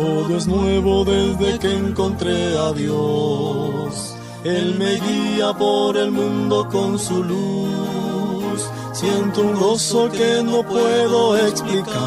Todo es nuevo desde que encontré a Dios. Él me guía por el mundo con su luz. Siento un gozo que no puedo explicar,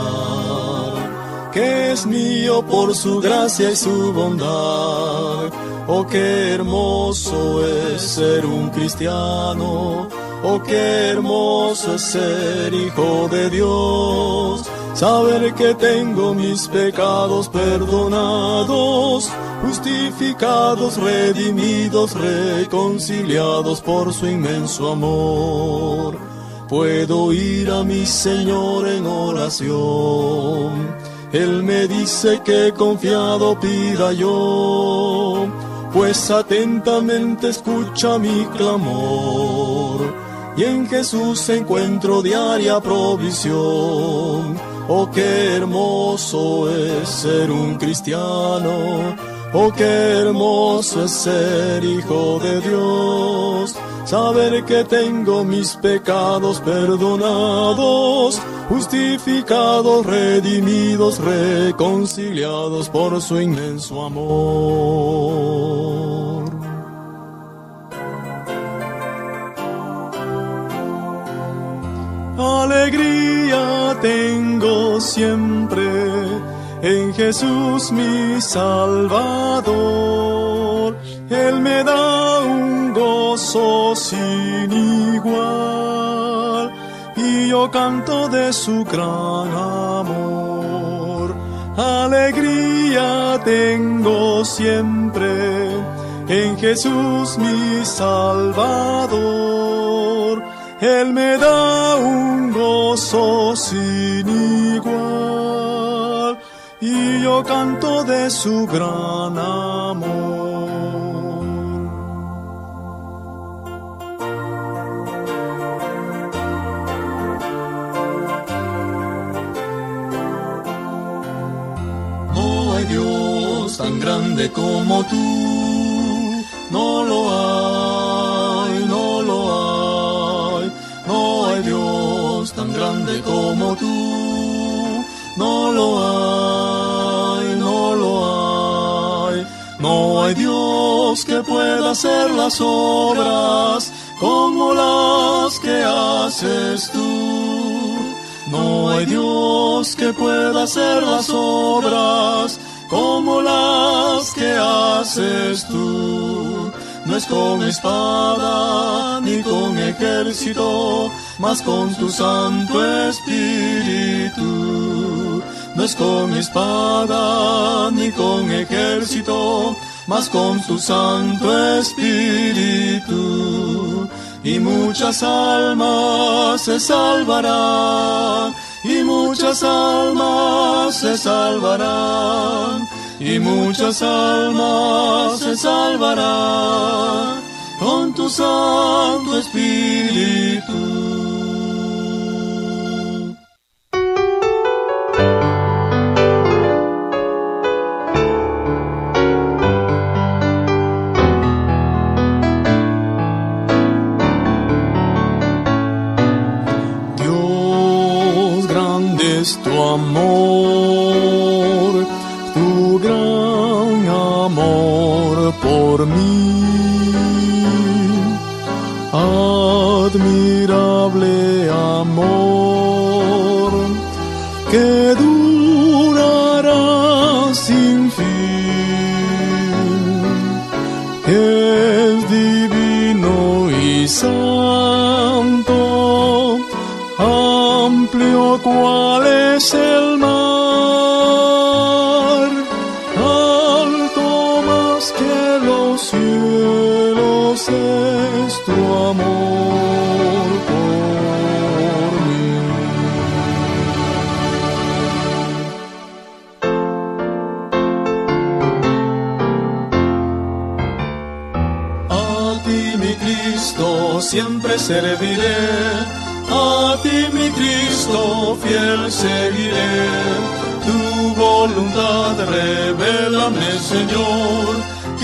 que es mío por su gracia y su bondad. Oh, qué hermoso es ser un cristiano. Oh, qué hermoso es ser hijo de Dios saber que tengo mis pecados perdonados, justificados, redimidos, reconciliados por su inmenso amor. Puedo ir a mi Señor en oración. Él me dice que confiado pida yo, pues atentamente escucha mi clamor. Y en Jesús encuentro diaria provisión Oh, qué hermoso es ser un cristiano. Oh, qué hermoso es ser hijo de Dios. Saber que tengo mis pecados perdonados, justificados, redimidos, reconciliados por su inmenso amor. Alegría tengo siempre en Jesús mi Salvador. Él me da un gozo sin igual y yo canto de su gran amor. Alegría tengo siempre en Jesús mi Salvador él me da un gozo sin igual y yo canto de su gran amor. No hay Dios tan grande como tú, no lo hay, como tú, no lo hay, no lo hay, no hay Dios que pueda hacer las obras como las que haces tú. No hay Dios que pueda hacer las obras como las que haces tú. No es con espada ni con ejército, mas con tu Santo Espíritu. No es con espada ni con ejército, mas con tu Santo Espíritu y muchas almas se salvarán, y muchas almas se salvarán, y muchas almas se salvarán con tu Santo Espíritu. Dios grande es tu amor, por mí. Admirable amor que durará sin fin es divino y santo, amplio cual es el serviré. A ti, mi Cristo, fiel seguiré. Tu voluntad, revélame, Señor.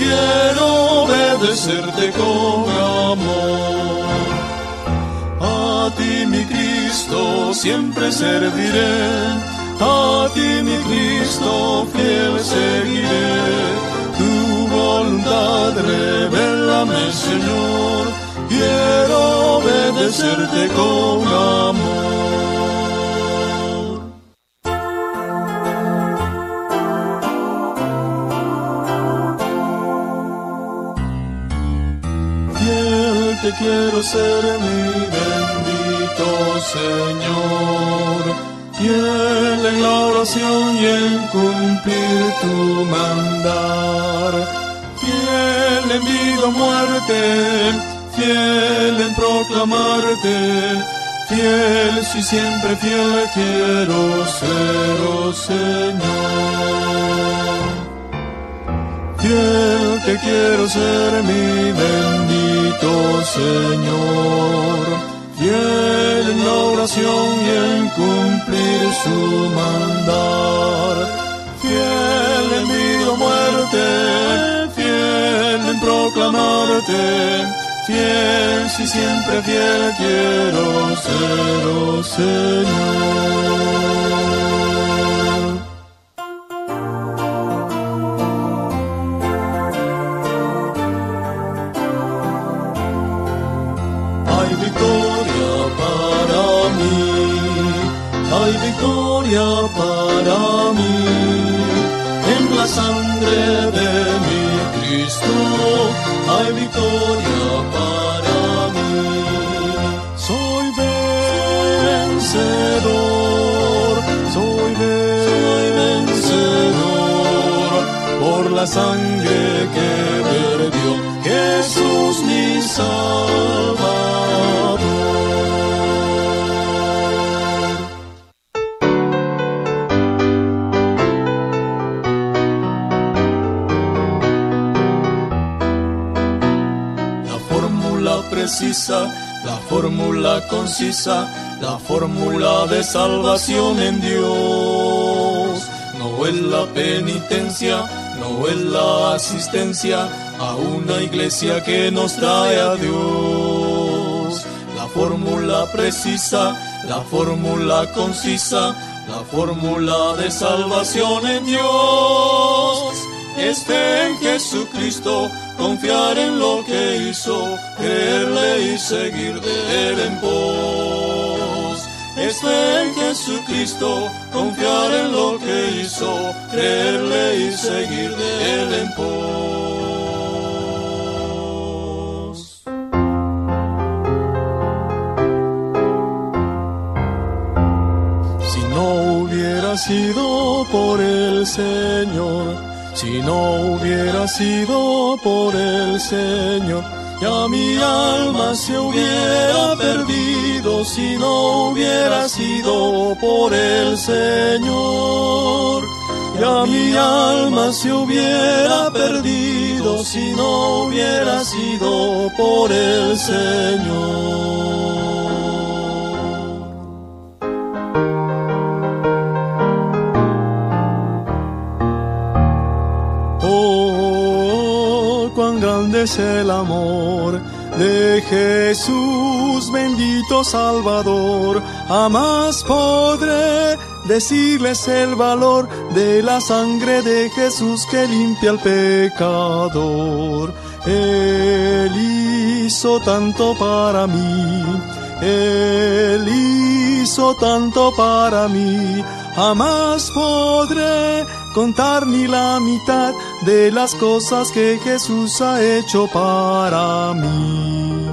Quiero obedecerte con amor. A ti, mi Cristo, siempre serviré. A ti mi Cristo fiel seguiré. Tu voluntad revélame, Señor. Quiero obedecerte con amor. te quiero ser mi bendito Señor. Fiel en la oración y en cumplir tu mandar. Fiel en vida o muerte, fiel en proclamarte. Fiel si siempre fiel quiero ser, Señor. Fiel te quiero ser mi bendito Señor, fiel en la oración y en cumplir su mandar, fiel en vida o muerte, fiel en proclamarte, fiel si siempre fiel quiero ser, oh Señor. para mí en la sangre de mi Cristo hay victoria la sangre que perdió Jesús mi Salvador la fórmula concisa, la fórmula de salvación en Dios. No es la penitencia, no es la asistencia a una iglesia que nos trae a Dios. La fórmula precisa, la fórmula concisa, la fórmula de salvación en Dios. Este en Jesucristo confiar en lo que hizo, creerle y seguir de él en pos. Es en Jesucristo, confiar en lo que hizo, creerle y seguir de él en pos. Si no hubiera sido por el Señor, si no hubiera sido por el Señor, ya mi alma se hubiera perdido si no hubiera sido por el Señor. Ya mi alma se hubiera perdido si no hubiera sido por el Señor. Es el amor de Jesús, bendito Salvador. Jamás podré decirles el valor de la sangre de Jesús que limpia al pecador. Él hizo tanto para mí, Él hizo tanto para mí. Jamás podré contar ni la mitad de las cosas que Jesús ha hecho para mí.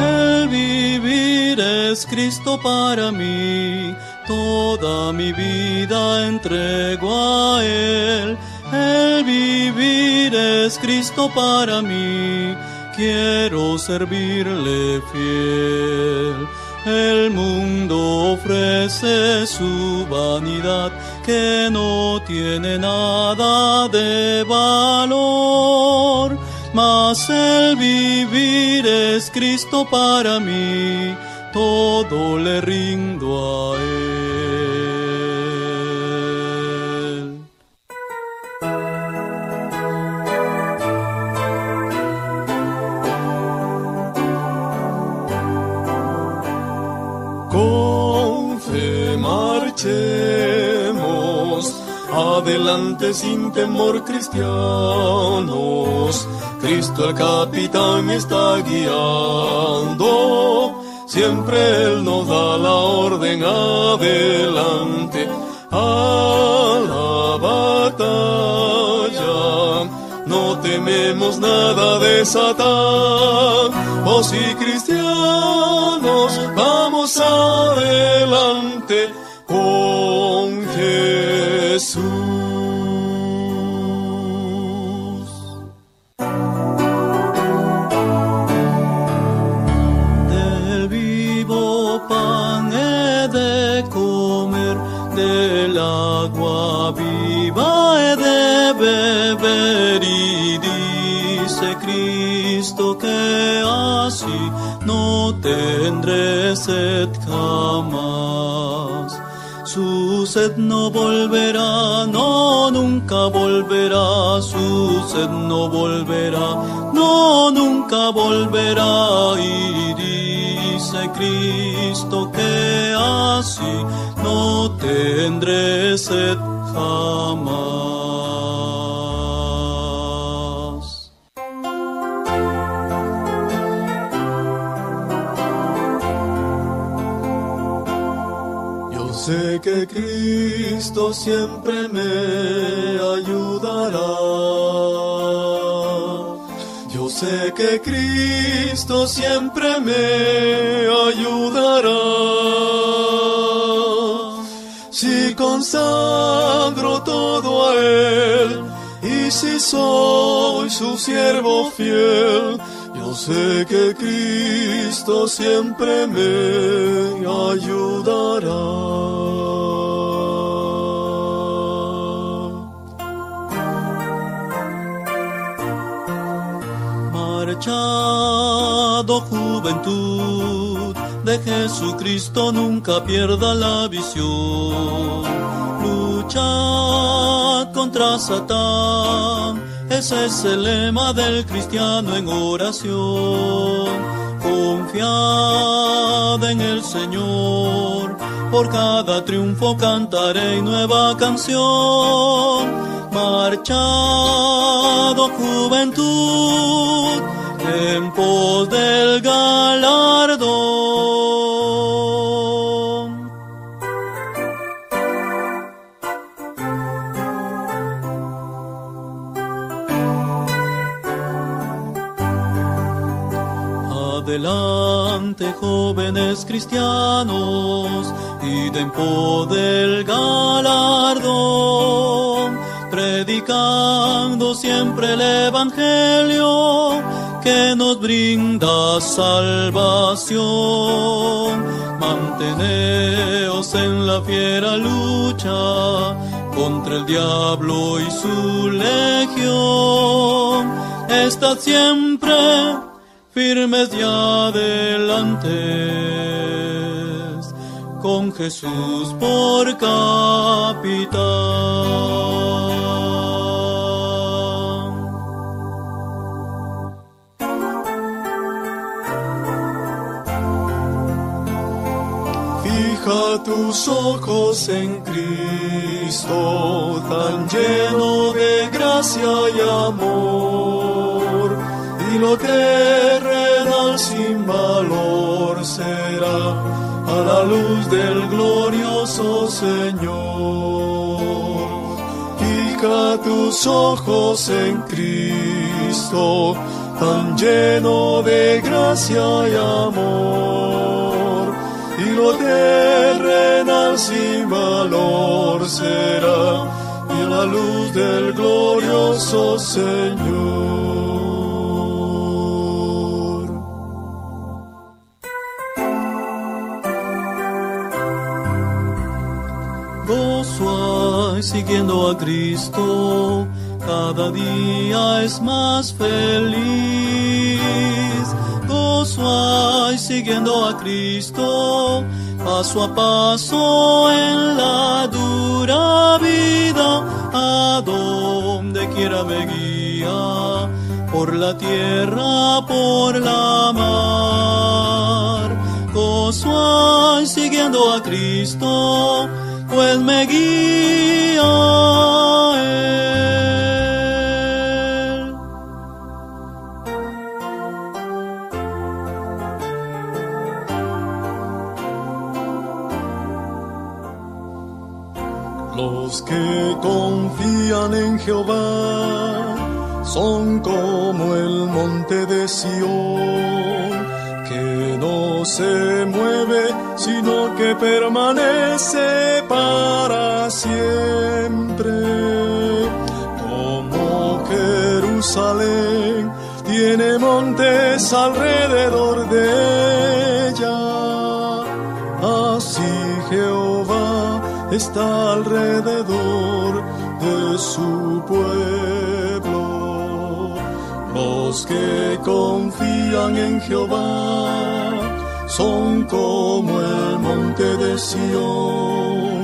El vivir es Cristo para mí, toda mi vida entrego a Él. El vivir es Cristo para mí, quiero servirle fiel el mundo ofrece su vanidad que no tiene nada de valor, mas el vivir es Cristo para mí, todo le rindo a Él. Adelante sin temor cristianos. Cristo el capitán está guiando, siempre Él nos da la orden adelante a la batalla. No tememos nada de Satán, oh si cristianos, vamos adelante con Jesús. Sed jamás. Su sed no volverá, no, nunca volverá, su sed no volverá, no, nunca volverá. Y dice Cristo que así no tendré sed jamás. Cristo siempre me ayudará. Yo sé que Cristo siempre me ayudará. Si consagro todo a Él y si soy su siervo fiel, yo sé que Cristo siempre me ayudará. Marchado juventud, de Jesucristo nunca pierda la visión. Lucha contra Satán ese es el lema del cristiano en oración. Confiada en el Señor, por cada triunfo cantaré nueva canción. Marchado juventud, en pos del galardón. Adelante jóvenes cristianos y den poder galardón, predicando siempre el Evangelio que nos brinda salvación. Manteneos en la fiera lucha contra el diablo y su legión. Estad siempre firmes y adelantes, con Jesús por capitán. Fija tus ojos en Cristo, tan lleno de gracia y amor, y lo que sin valor será a la luz del glorioso Señor. Fija tus ojos en Cristo, tan lleno de gracia y amor, lo terrenal sin valor será y la luz del glorioso Señor. siguiendo a Cristo, cada día es más feliz. Hay siguiendo a Cristo, paso a paso en la dura vida, a donde quiera me guía, por la tierra, por la mar. Gozo hay siguiendo a Cristo, pues me guía. En Jehová son como el monte de Sión, que no se mueve, sino que permanece para siempre. Como Jerusalén tiene montes alrededor de ella, así Jehová está alrededor de su pueblo. Los que confían en Jehová son como el monte de Sión,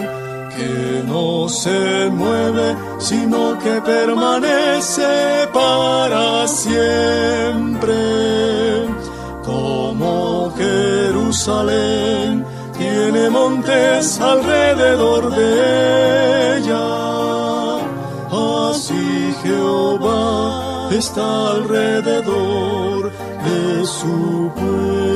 que no se mueve, sino que permanece para siempre. Como Jerusalén tiene montes alrededor de así Jehová está alrededor de su pueblo.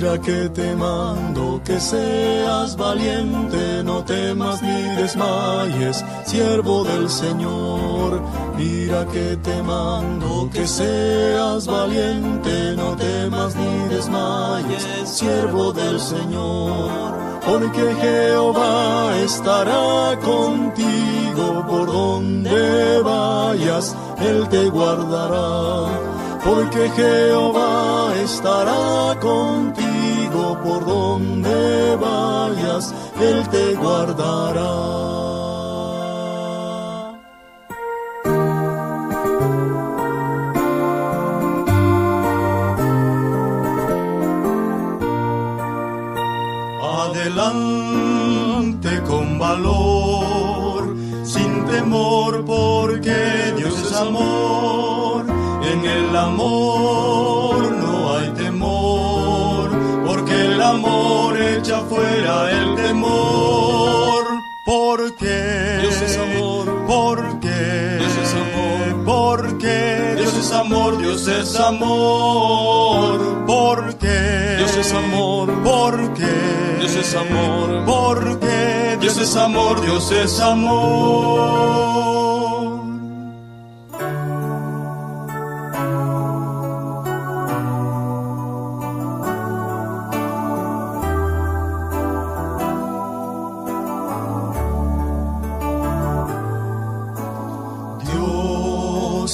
Mira que te mando que seas valiente, no temas ni desmayes, siervo del Señor. Mira que te mando que seas valiente, no temas ni desmayes, siervo del Señor. Porque Jehová estará contigo por donde vayas, Él te guardará. Porque Jehová estará contigo por donde vayas, Él te guardará. Adelante con valor, sin temor, porque Dios es amor. En el amor echa fuera el temor. Porque Dios es amor, porque Dios es amor, porque Dios es amor, Dios es amor, porque Dios es amor, porque Dios es amor, porque Dios es amor, Dios es amor.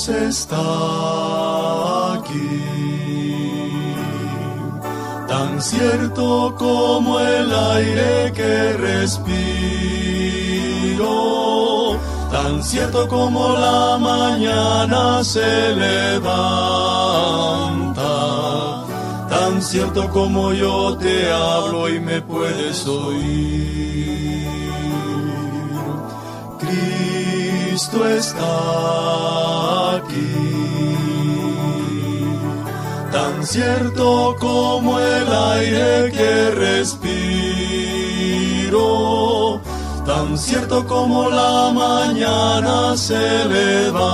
Está aquí, tan cierto como el aire que respiro, tan cierto como la mañana se levanta, tan cierto como yo te hablo y me puedes oír. Cristo está aquí, tan cierto como el aire que respiro, tan cierto como la mañana se levanta,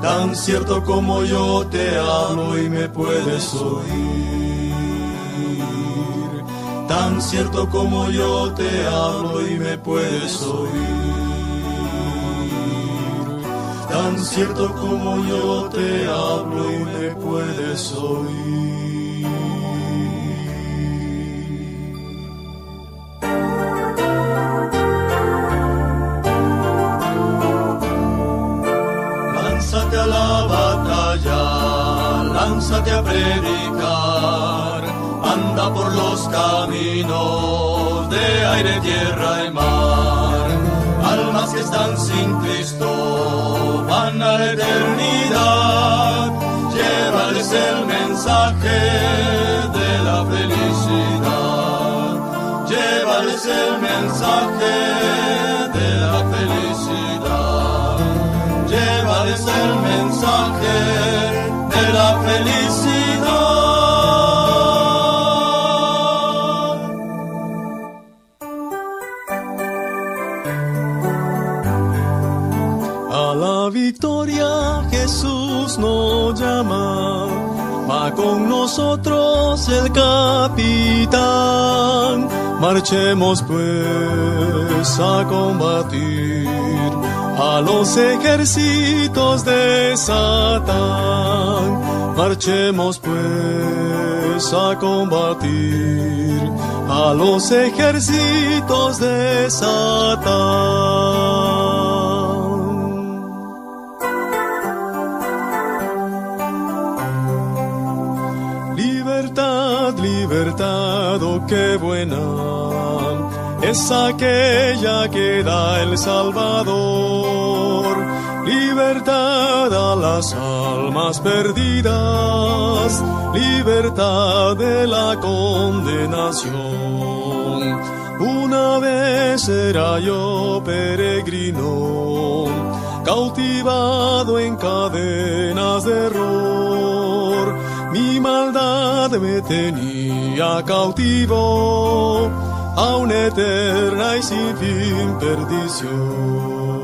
tan cierto como yo te hablo y me puedes oír tan cierto como yo te hablo y me puedes oír, tan cierto como yo te hablo y me puedes oír. Lánzate a la batalla, lánzate a predicar anda por los caminos de aire, tierra y mar. Almas que están sin Cristo van a la eternidad. Llévales el mensaje de la felicidad. Llévales el mensaje de la felicidad. Llévales el mensaje de la felicidad. Nos llama, va con nosotros el capitán. Marchemos pues a combatir a los ejércitos de Satán. Marchemos pues a combatir a los ejércitos de Satán. Qué buena es aquella que da el Salvador. Libertad a las almas perdidas, libertad de la condenación. Una vez era yo peregrino, cautivado en cadenas de error. Maldad me tenía cautivo a una eterna y sin fin perdición.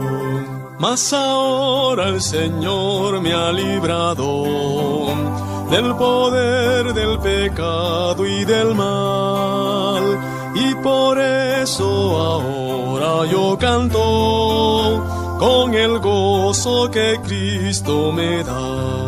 Mas ahora el Señor me ha librado del poder del pecado y del mal. Y por eso ahora yo canto con el gozo que Cristo me da.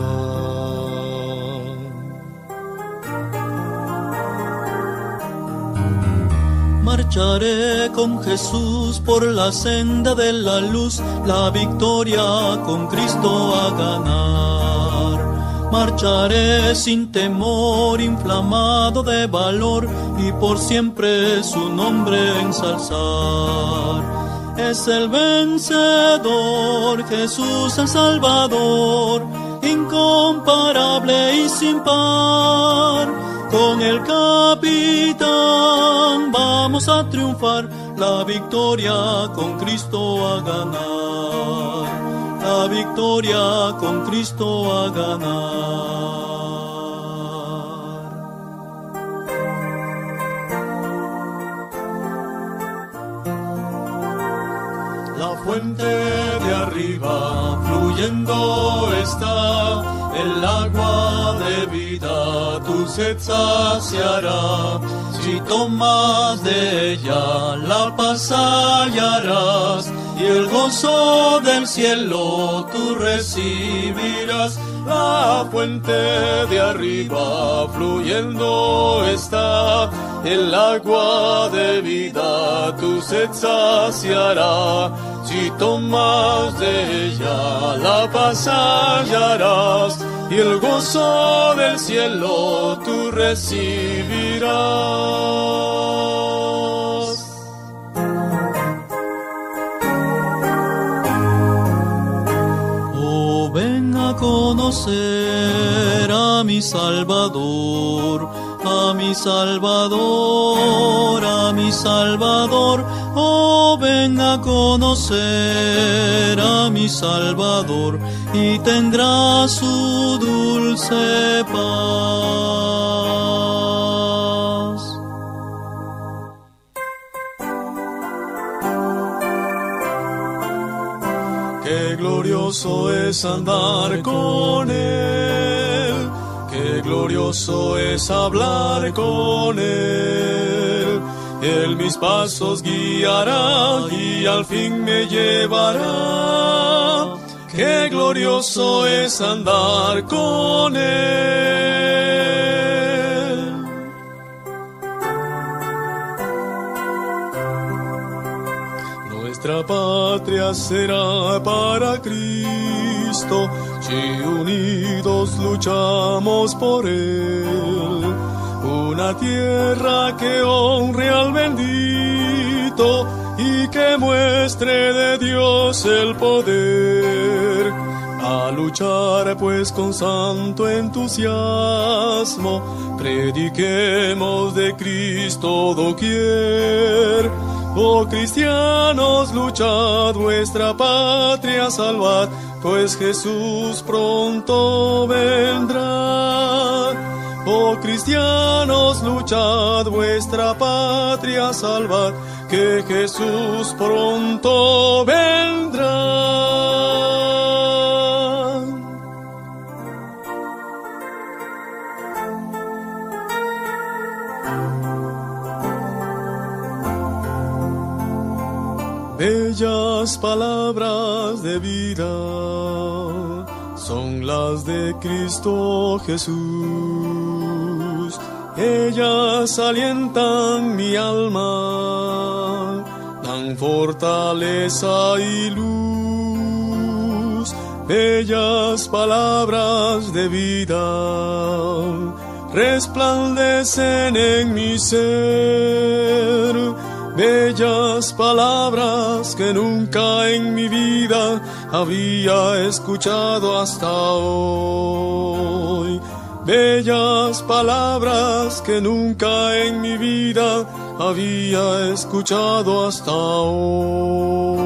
Marcharé con Jesús por la senda de la luz, la victoria con Cristo a ganar. Marcharé sin temor, inflamado de valor y por siempre su nombre ensalzar. Es el vencedor, Jesús el Salvador, incomparable y sin par con el capitán. Vamos a triunfar, la victoria con Cristo a ganar, la victoria con Cristo a ganar. La fuente de arriba fluyendo está el agua de vida tu sed saciará. Si tomas de ella la paz y el gozo del cielo tú recibirás. La fuente de arriba fluyendo está, el agua de vida tu sed saciará. Si tomas de ella la paz y el gozo del cielo tú recibirás. Oh, ven a conocer a mi Salvador, a mi Salvador, a mi Salvador. Oh, ven a conocer a mi Salvador y tendrá su dulce paz. Qué glorioso es andar con Él, qué glorioso es hablar con Él. Él mis pasos guiará y al fin me llevará qué glorioso es andar con Él. Nuestra patria será para Cristo, si unidos luchamos por Él. Una tierra que honre al bendito y que muestre de Dios el poder. A luchar pues con santo entusiasmo, prediquemos de Cristo doquier. Oh cristianos, luchad vuestra patria, salvad pues Jesús pronto vendrá. Oh cristianos, luchad vuestra patria, salvad, que Jesús pronto vendrá. Bellas palabras de vida son las de Cristo Jesús. Ellas alientan mi alma, dan fortaleza y luz. Bellas palabras de vida resplandecen en mi ser bellas palabras que nunca en mi vida había escuchado hasta hoy. Bellas palabras que nunca en mi vida había escuchado hasta hoy.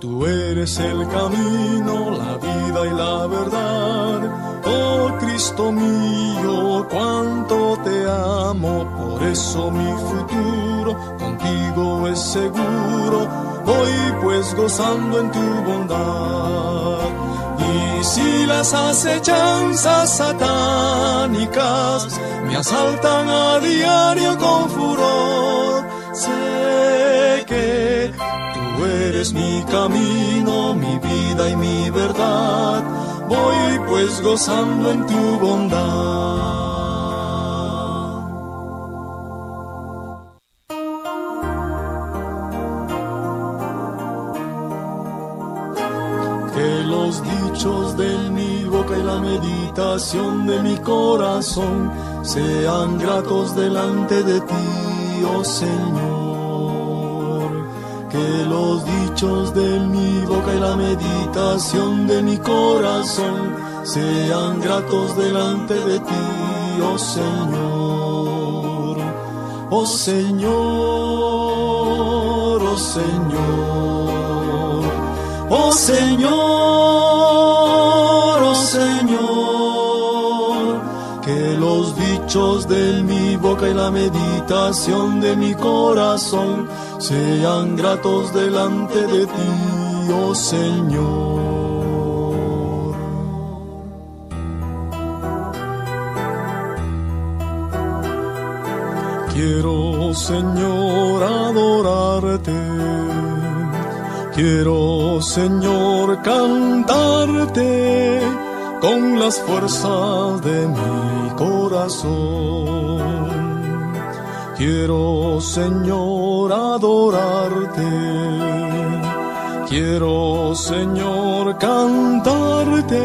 Tú eres el camino, la vida y la verdad Oh Cristo mío, cuánto te amo, por eso mi futuro contigo es seguro. Voy pues gozando en tu bondad. Y si las acechanzas satánicas me asaltan a diario con furor, sé que tú eres mi camino, mi vida y mi verdad voy pues gozando en tu bondad. La meditación de mi corazón sean gratos delante de ti, oh Señor. Que los dichos de mi boca y la meditación de mi corazón sean gratos delante de ti, oh Señor. Oh Señor, oh Señor, oh Señor, dichos de mi boca y la meditación de mi corazón sean gratos delante de ti, oh Señor. Quiero, Señor, adorarte. Quiero, Señor, cantarte con las fuerzas de mi corazón. Quiero, Señor, adorarte. Quiero, Señor, cantarte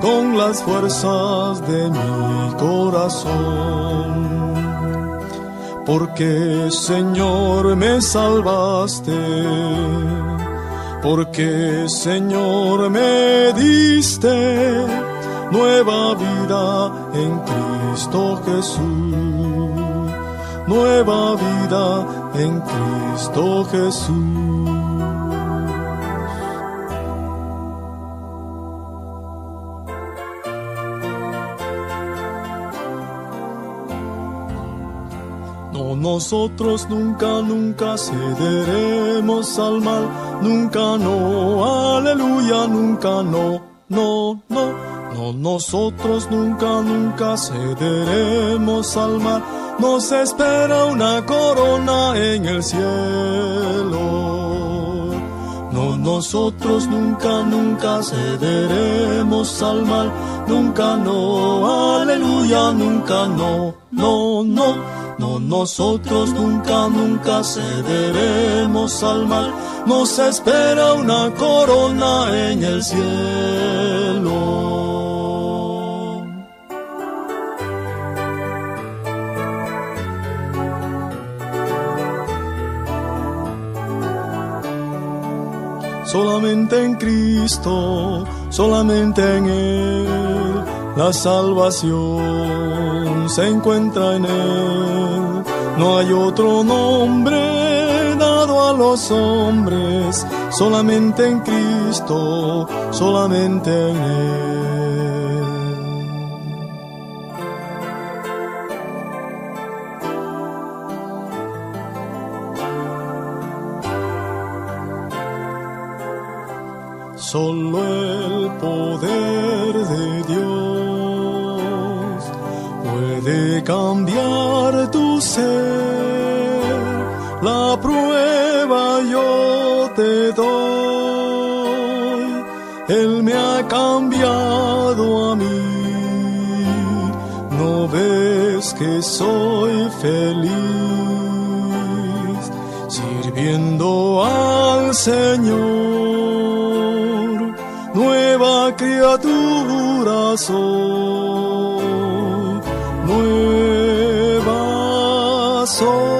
con las fuerzas de mi corazón. Porque, Señor, me salvaste. Porque, Señor, me diste nueva vida en Cristo Jesús. Nueva vida en Cristo Jesús. No, nosotros nunca, nunca cederemos al mal, nunca no, aleluya, nunca no, no, no, no, nosotros nunca, nunca cederemos al mal nos espera una corona en el cielo. No, nosotros nunca, nunca cederemos al mal, nunca no, aleluya, nunca no, no, no, no, nosotros nunca, nunca cederemos al mal, nos espera una corona en el cielo. Solamente en Cristo, solamente en Él. La salvación se encuentra en Él. No hay otro nombre dado a los hombres, solamente en Cristo, solamente en Él. Solo el poder de Dios puede cambiar tu ser. La prueba yo te doy. Él me ha cambiado a mí. No ves que soy feliz sirviendo al Señor. Criatura soy. Nueva soy.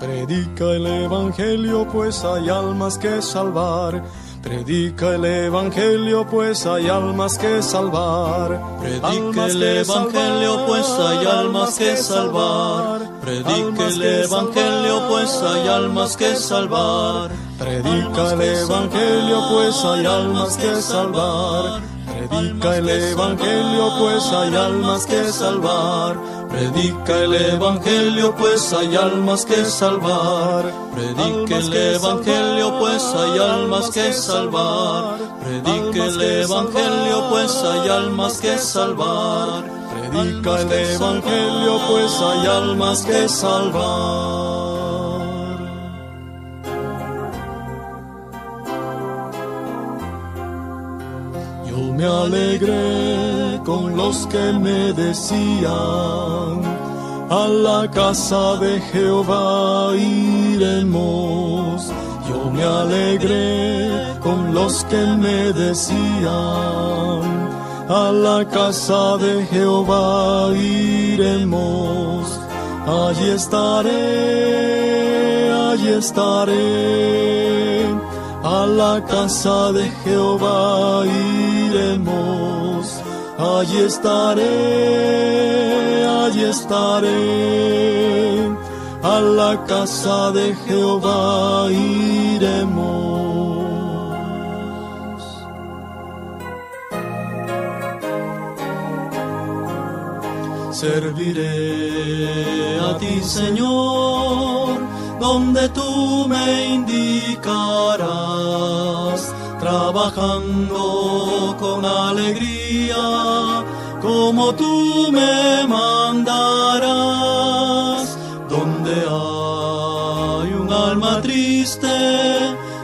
Predica el Evangelio, pues hay almas que salvar. Predica el Evangelio, pues hay almas que salvar. Predica el Evangelio, pues hay almas que salvar. Predica el Evangelio, pues hay almas que salvar. Predica el Evangelio, pues hay almas que salvar. Predica el Evangelio, pues hay almas que salvar. Predica el Evangelio, pues hay almas que salvar. Predica el Evangelio, pues hay almas que salvar. Predica el Evangelio, pues hay almas que salvar. Predica el Evangelio, pues hay almas que salvar. Yo me alegré con los que me decían, a la casa de Jehová iremos. Yo me alegré con los que me decían, a la casa de Jehová iremos. Allí estaré, allí estaré, a la casa de Jehová iremos. Allí estaré, allí estaré, a la casa de Jehová iremos. Serviré a ti, Señor, donde tú me indicarás, trabajando con alegría, como tú me mandarás, donde hay un alma triste,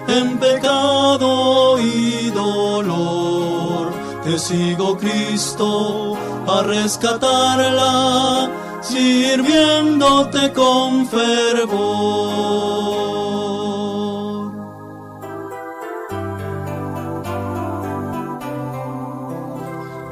en pecado y dolor, te sigo Cristo a rescatarla, sirviéndote con fervor.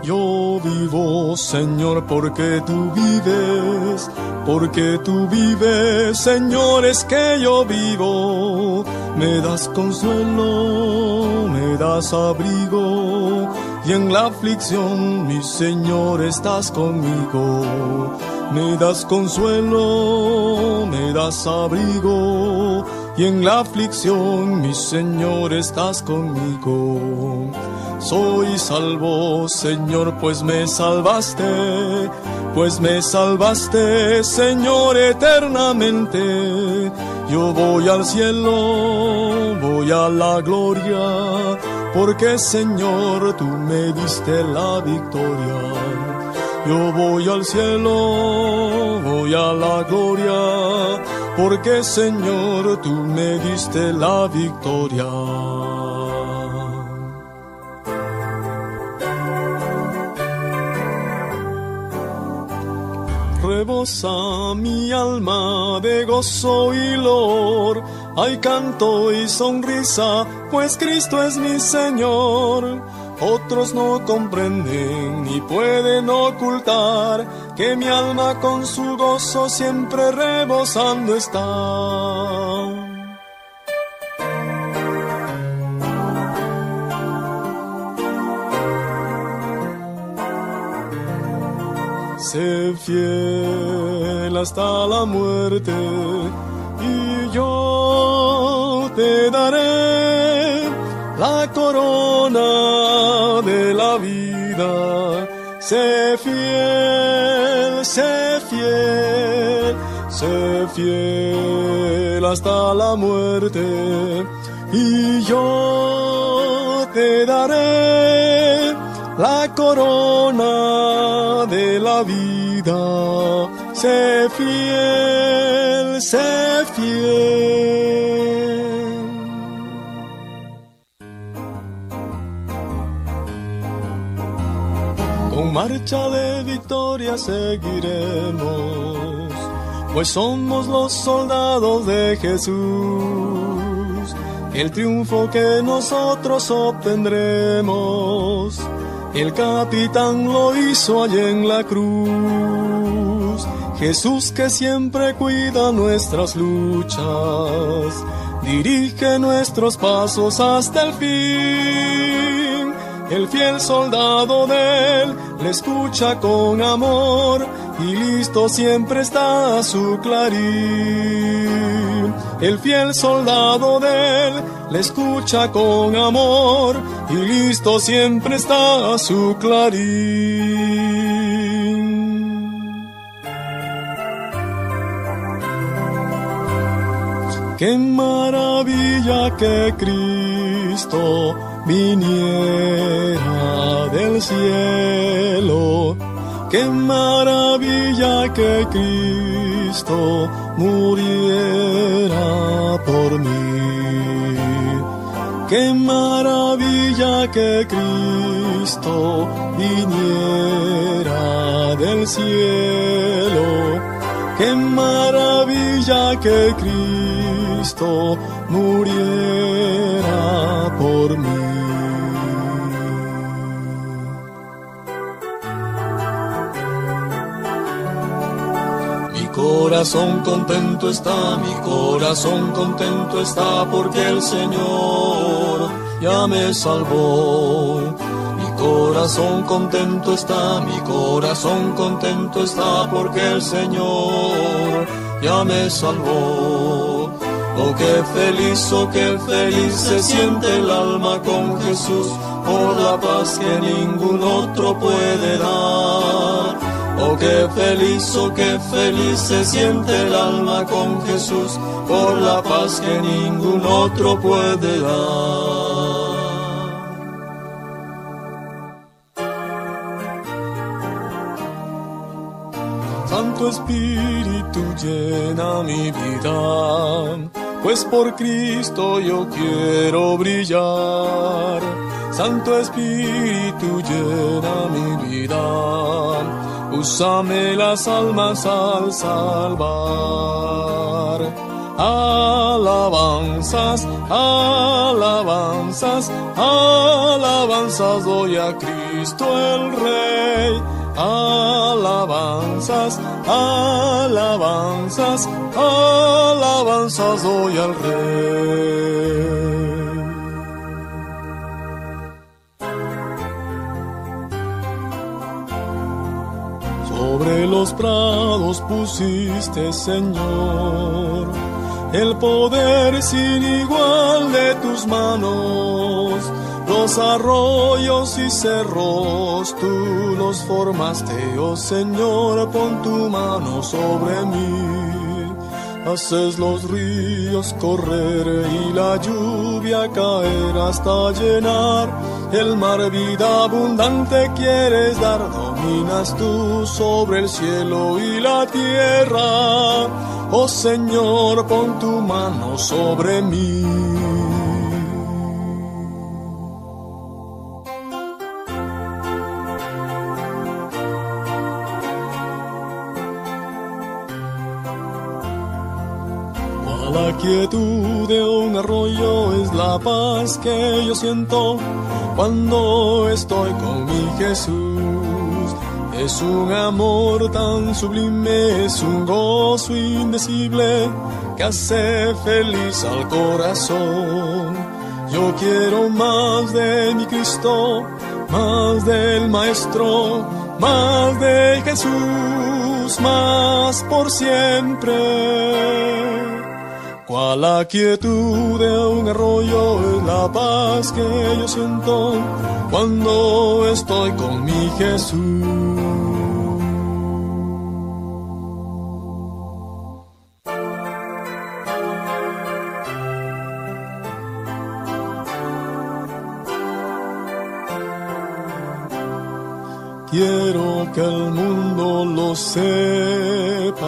Yo vivo, Señor, porque tú vives, porque tú vives, Señor, es que yo vivo. Me das consuelo, me das abrigo, y en la aflicción, mi Señor, estás conmigo. Me das consuelo, me das abrigo, y en la aflicción, mi Señor, estás conmigo. Soy salvo, Señor, pues me salvaste, pues me salvaste, Señor, eternamente. Yo voy al cielo, voy a la gloria, porque Señor, tú me diste la victoria. Yo voy al cielo, voy a la gloria, porque Señor, tú me diste la victoria. Rebosa mi alma de gozo y lor, hay canto y sonrisa, pues Cristo es mi Señor. Otros no comprenden ni pueden ocultar que mi alma con su gozo siempre rebosando está. Sé fiel hasta la muerte te daré la corona de la vida. Sé fiel, sé fiel, sé fiel hasta la muerte y yo te daré la corona de la vida. Sé fiel, sé fiel. Marcha de victoria seguiremos, pues somos los soldados de Jesús. El triunfo que nosotros obtendremos el capitán lo hizo allí en la cruz. Jesús que siempre cuida nuestras luchas, dirige nuestros pasos hasta el fin. El fiel soldado de él le escucha con amor y listo siempre está su clarín. El fiel soldado de él le escucha con amor y listo siempre está su clarín. Qué maravilla que Cristo viniera del cielo. Qué maravilla que Cristo muriera por mí. Qué maravilla que Cristo viniera del cielo. Qué maravilla que Cristo muriera por mí. Corazón contento está, mi corazón contento está porque el Señor ya me salvó. Mi corazón contento está, mi corazón contento está porque el Señor ya me salvó. Oh, qué feliz, oh, qué feliz se siente el alma con Jesús por la paz que ningún otro puede dar. Oh, qué feliz, oh, qué feliz se siente el alma con Jesús por la paz que ningún otro puede dar. Santo Espíritu llena mi vida, pues por Cristo yo quiero brillar. Santo Espíritu llena mi vida, úsame las almas al salvar. Alabanzas, alabanzas, alabanzas doy a Cristo el Rey. Alabanzas, alabanzas, alabanzas doy al Rey. Sobre los prados pusiste, Señor, el poder sin igual de tus manos. Los arroyos y cerros tú los formaste, oh Señor, pon tu mano sobre mí. Haces los ríos correr y la lluvia caer hasta llenar el mar vida abundante quieres dar, dominas tú sobre el cielo y la tierra. Oh Señor, pon tu mano sobre mí. Quietud de un arroyo es la paz que yo siento cuando estoy con mi Jesús. Es un amor tan sublime, es un gozo indecible que hace feliz al corazón. Yo quiero más de mi Cristo, más del Maestro, más de Jesús, más por siempre. Cual la quietud de un arroyo es la paz que yo siento cuando estoy con mi Jesús. Quiero que el mundo lo sepa,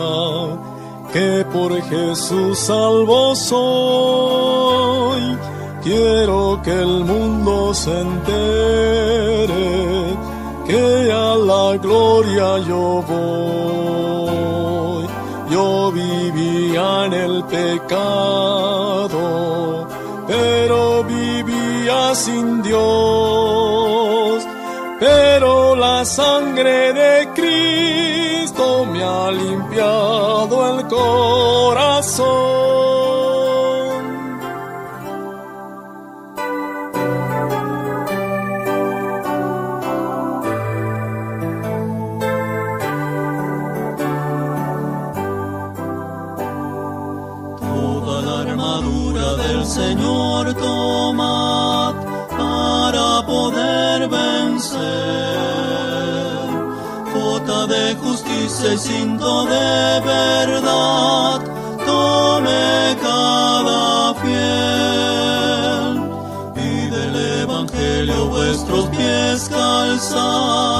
que por Jesús salvo soy. Quiero que el mundo se entere, que a la gloria yo voy. Yo vivía en el pecado, pero vivía sin Dios pero la sangre de Cristo me el Toda la armadura del Señor toma para poder vencer. Jota de justicia y cinto de verdad, pies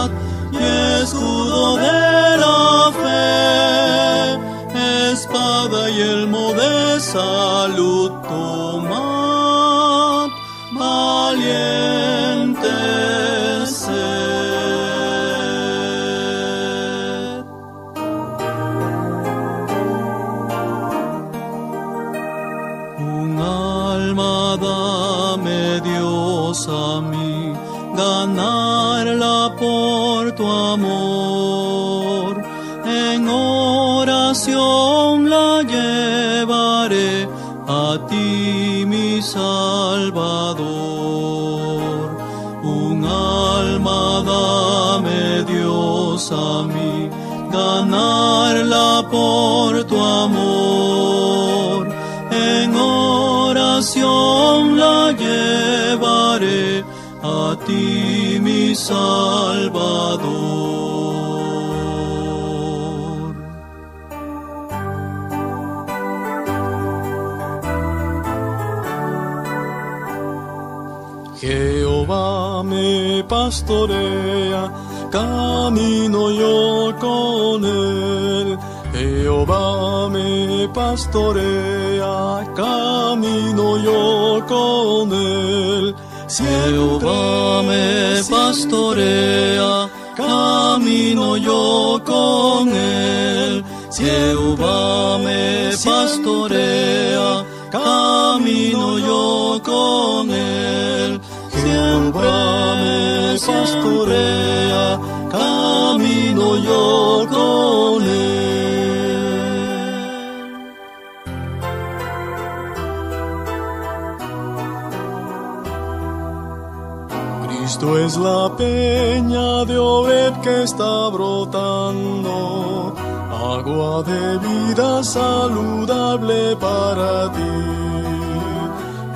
Salvador. Jehová me pastorea, camino yo con él. Jehová me pastorea, camino yo con él. Jehová me pastorea, camino yo con él. Jehová me pastorea, camino yo con él. Jehová me pastorea, Cristo es la peña de Oreb que está brotando, agua de vida saludable para ti.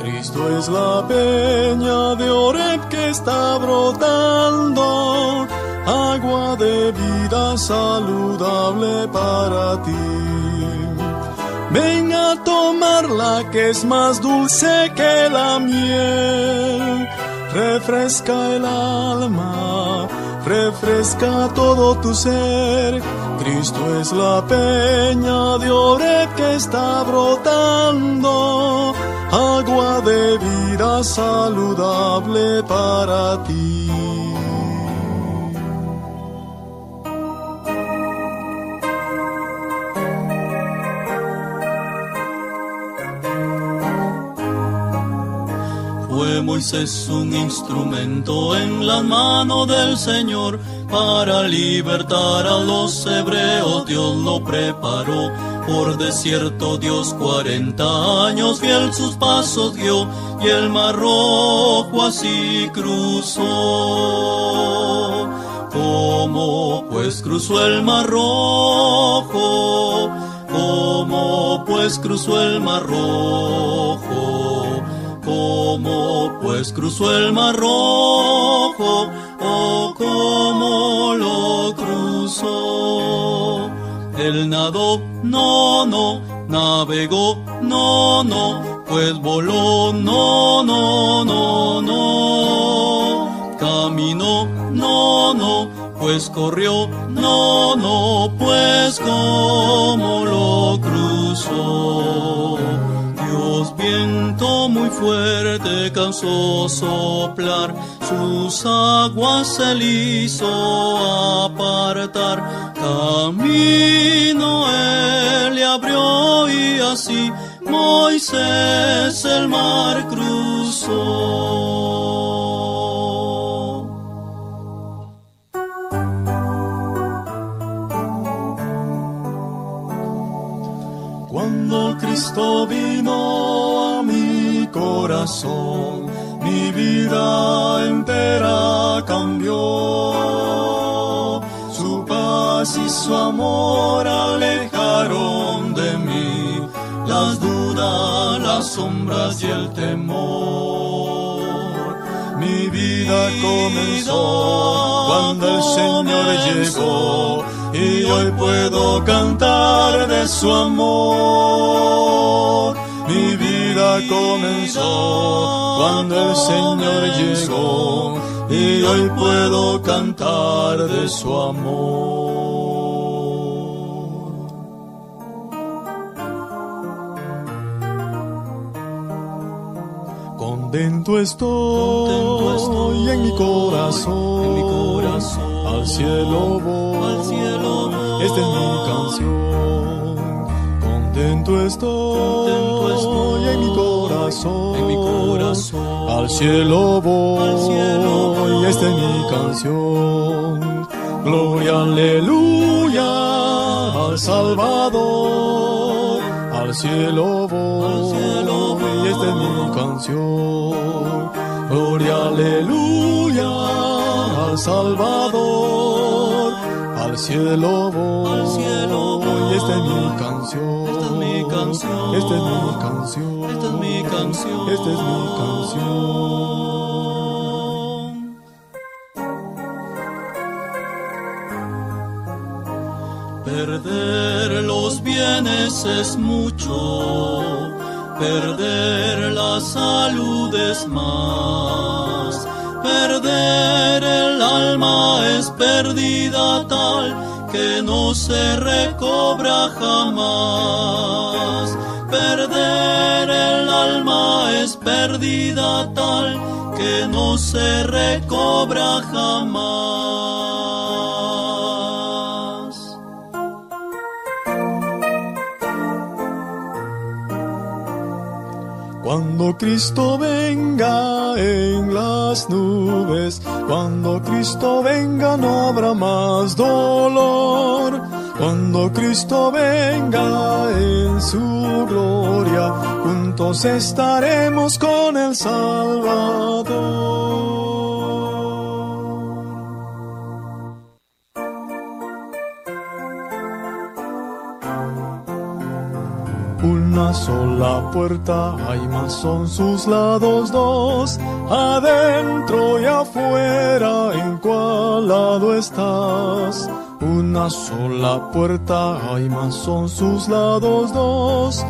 Cristo es la peña de Oreb que está brotando, agua de vida saludable para ti. Ven a tomarla que es más dulce que la miel. Refresca el alma, refresca todo tu ser. Cristo es la peña de Oreb que está brotando, agua de vida saludable para ti. Moisés un instrumento en la mano del Señor para libertar a los hebreos. Dios lo preparó por desierto. Dios cuarenta años fiel sus pasos dio y el mar rojo así cruzó. como pues cruzó el mar rojo, como pues cruzó el mar rojo, como pues cruzó el mar rojo, o como lo cruzó. El nadó, no, no, navegó, no, no, pues voló, no, no, no, no caminó, no, no, pues corrió, no, no, pues como lo cruzó. Dios viento muy fuerte cansó soplar, sus aguas le hizo apartar. Camino él le abrió y así Moisés el mar cruzó. Cristo mi mi vida entera cambió. Su paz y su amor alejaron de mí las dudas, las sombras y el temor. Mi vida comenzó cuando el Señor llegó y hoy puedo cantar de su amor. Vida comenzó cuando el Señor llegó y hoy puedo cantar de su amor. Contento estoy, en mi corazón, en mi corazón. al cielo voy, al cielo voy. esta es mi canción. Contento estoy, corazón, en mi corazón. al cielo voy, al cielo voy. esta es mi canción. Gloria, aleluya, al Salvador, al cielo voy, al cielo voy. y esta es mi canción. Gloria, aleluya, al Salvador, al cielo voy, al cielo voy. esta es mi canción, esta es mi canción, esta es mi canción, esta es mi canción, esta es mi canción. Perder los bienes es mucho perder la salud es más. Perder el alma es pérdida tal que no se recobra jamás. Perder el alma es pérdida tal que no se recobra jamás. Cuando Cristo venga en las nubes, cuando Cristo venga no habrá más dolor. Cuando Cristo venga en su gloria, juntos estaremos con el Salvador. Una sola puerta hay, más son sus lados dos, adentro y afuera, ¿en cuál lado estás? Una sola puerta hay, más son sus lados dos,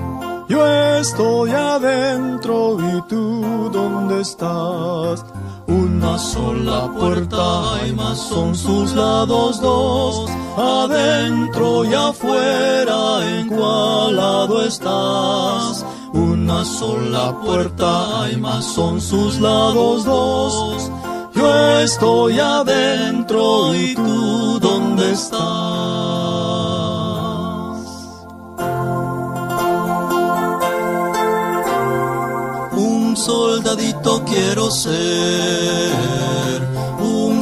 yo estoy adentro y tú dónde estás? Una sola puerta hay, más son sus lados dos, adentro y afuera, ¿en cuál lado estás? Una sola puerta hay, más son sus lados dos, yo estoy adentro y tú dónde estás? soldadito quiero ser,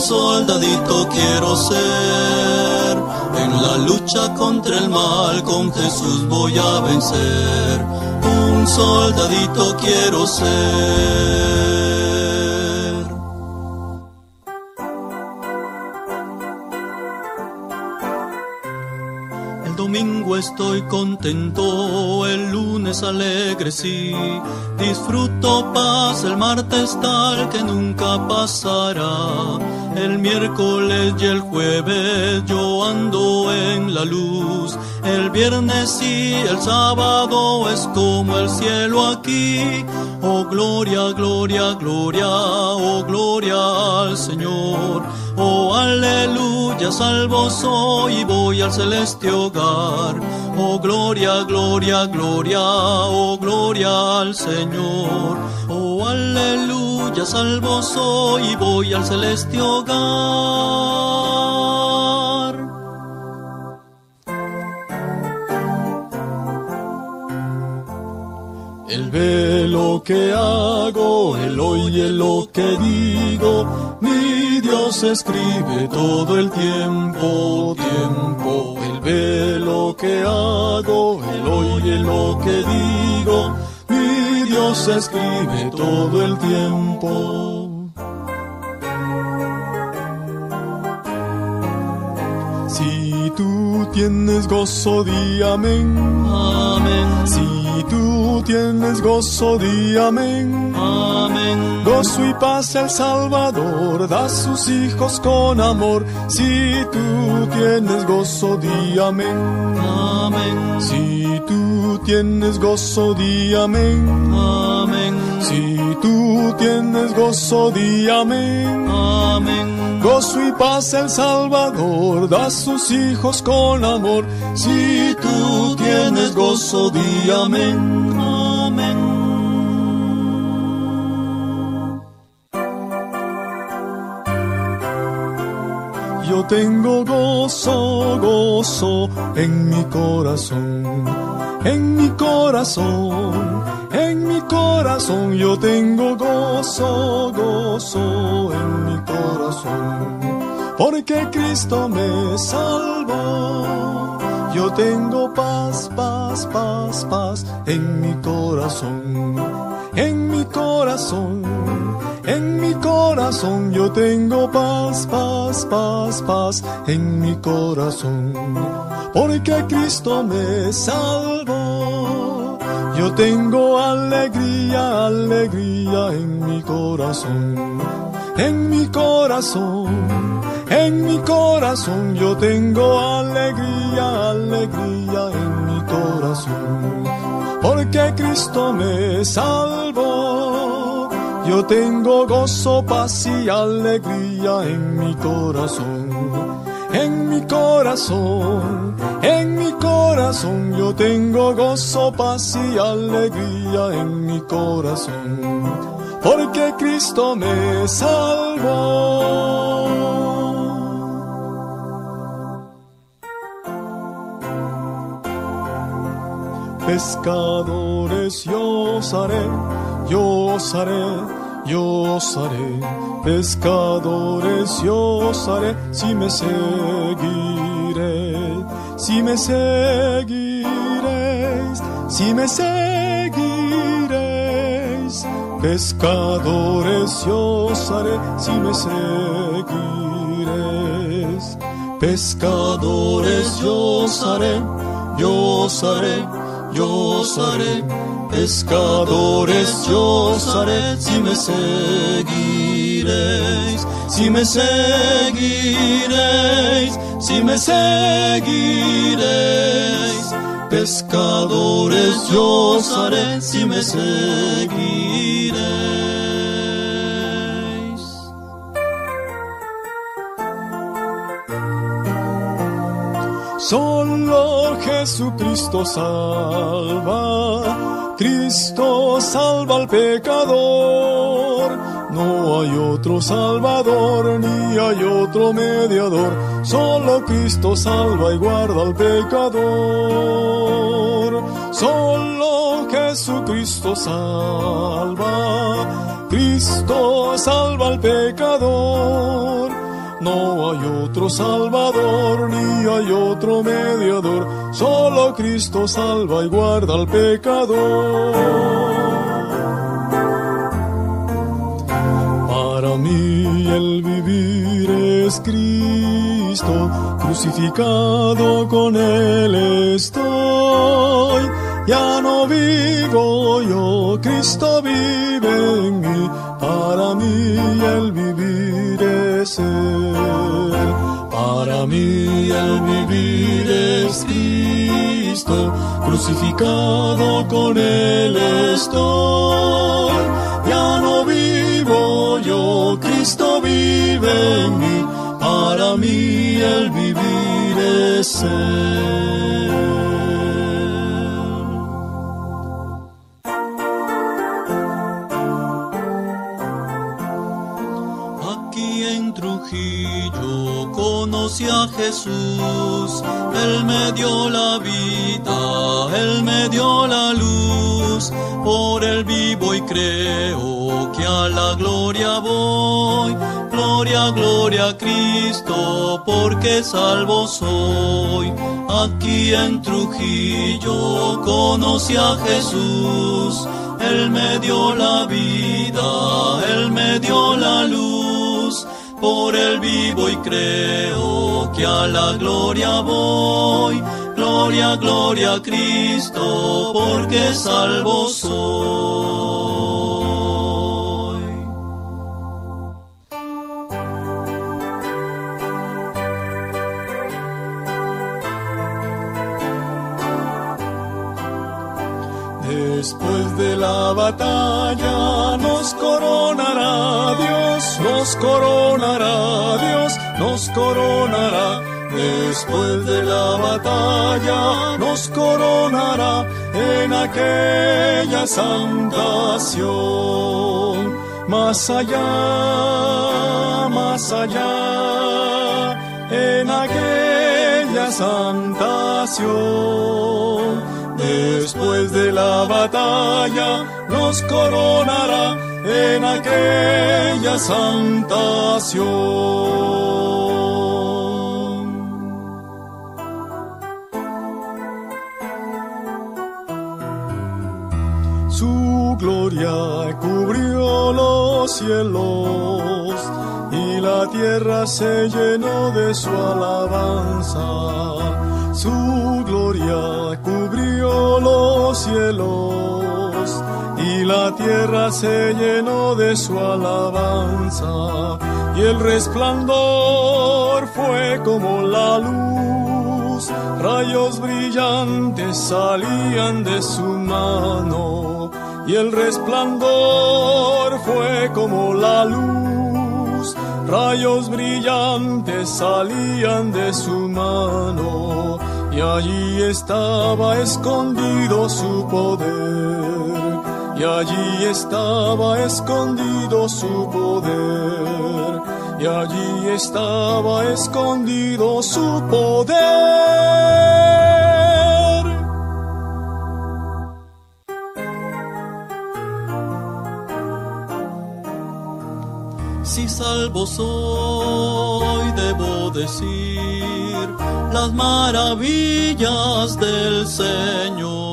un soldadito quiero ser. En la lucha contra el mal con Jesús voy a vencer, un soldadito quiero ser. Estoy contento, el lunes alegre sí. Disfruto paz, el martes tal que nunca pasará. El miércoles y el jueves yo ando en la luz. El viernes y el sábado es como el cielo aquí. Oh gloria, gloria, gloria, oh gloria al Señor. Oh aleluya, salvo soy y voy al celeste hogar. Oh gloria, gloria, gloria, oh gloria al Señor. Oh aleluya, salvo soy y voy al celeste hogar. Él ve lo que hago, Él oye lo que digo, mi Dios escribe todo el tiempo, tiempo. Él ve lo que hago, Él oye lo que digo, mi Dios escribe todo el tiempo. Si tú tienes gozo, di amén. Amén. Si tú tienes gozo, di amén. Amén. Gozo y paz el Salvador da sus hijos con amor. Si tú tienes gozo, di amén. Amén. Si tú tienes gozo, di amén. Amén. Tú tienes gozo, di amén. Amén. Gozo y paz el Salvador da sus hijos con amor. Si tú tienes gozo, di. Amén. Yo tengo gozo, gozo en mi corazón, en mi corazón, en mi corazón. Yo tengo gozo, gozo en mi corazón, porque Cristo me salvó. Yo tengo paz, paz, paz, paz en mi corazón, en mi corazón. En mi corazón yo tengo paz, paz, paz, paz en mi corazón, porque Cristo me salvó. Yo tengo alegría, alegría en mi corazón, en mi corazón, en mi corazón yo tengo alegría, alegría en mi corazón, porque Cristo me salvó. Yo tengo gozo, paz y alegría en mi corazón. En mi corazón, en mi corazón, yo tengo gozo, paz y alegría en mi corazón. Porque Cristo me salvó. Pescadores yo haré yo os haré, yo os pescadores yo os si me seguiré, si me seguiréis, si me seguiréis, pescadores yo os si me seguiréis, pescadores yo os haré, yo os haré, yo os haré pescadores yo os haré si me seguiréis, si me seguiréis, si me seguiréis, pescadores yo os haré si me seguiréis. Solo Jesucristo salva, Cristo salva al pecador. No hay otro salvador ni hay otro mediador, solo Cristo salva y guarda al pecador. Solo Jesucristo salva, Cristo salva al pecador. No hay otro salvador ni hay otro mediador, solo Cristo salva y guarda al pecador. Para mí el vivir es Cristo, crucificado con él estoy. Ya no vivo yo, Cristo vive en mí, para mí el vivir es Él. Para mí el vivir es Cristo, crucificado con Él estoy. Ya no vivo yo, Cristo vive en mí, para mí el vivir es Él. Conocí a Jesús, Él me dio la vida, Él me dio la luz, por Él vivo y creo que a la gloria voy. Gloria, gloria a Cristo, porque salvo soy. Aquí en Trujillo conocí a Jesús, Él me dio la vida, Él me dio la luz por el vivo y creo que a la gloria voy. Gloria, gloria a Cristo, porque salvo soy. Después de la batalla nos coronará Dios, nos coronará Dios, nos coronará. Después de la batalla nos coronará en aquella santación. Más allá, más allá, en aquella santación Después de la batalla nos coronará en aquella santación. Su gloria cubrió los cielos y la tierra se llenó de su alabanza su gloria cubrió los cielos la tierra se llenó de su alabanza y el resplandor fue como la luz, rayos brillantes salían de su mano y el resplandor fue como la luz, rayos brillantes salían de su mano y allí estaba escondido su poder, y allí estaba escondido su poder, y allí estaba escondido su poder. Si salvo soy, debo decir las maravillas del Señor,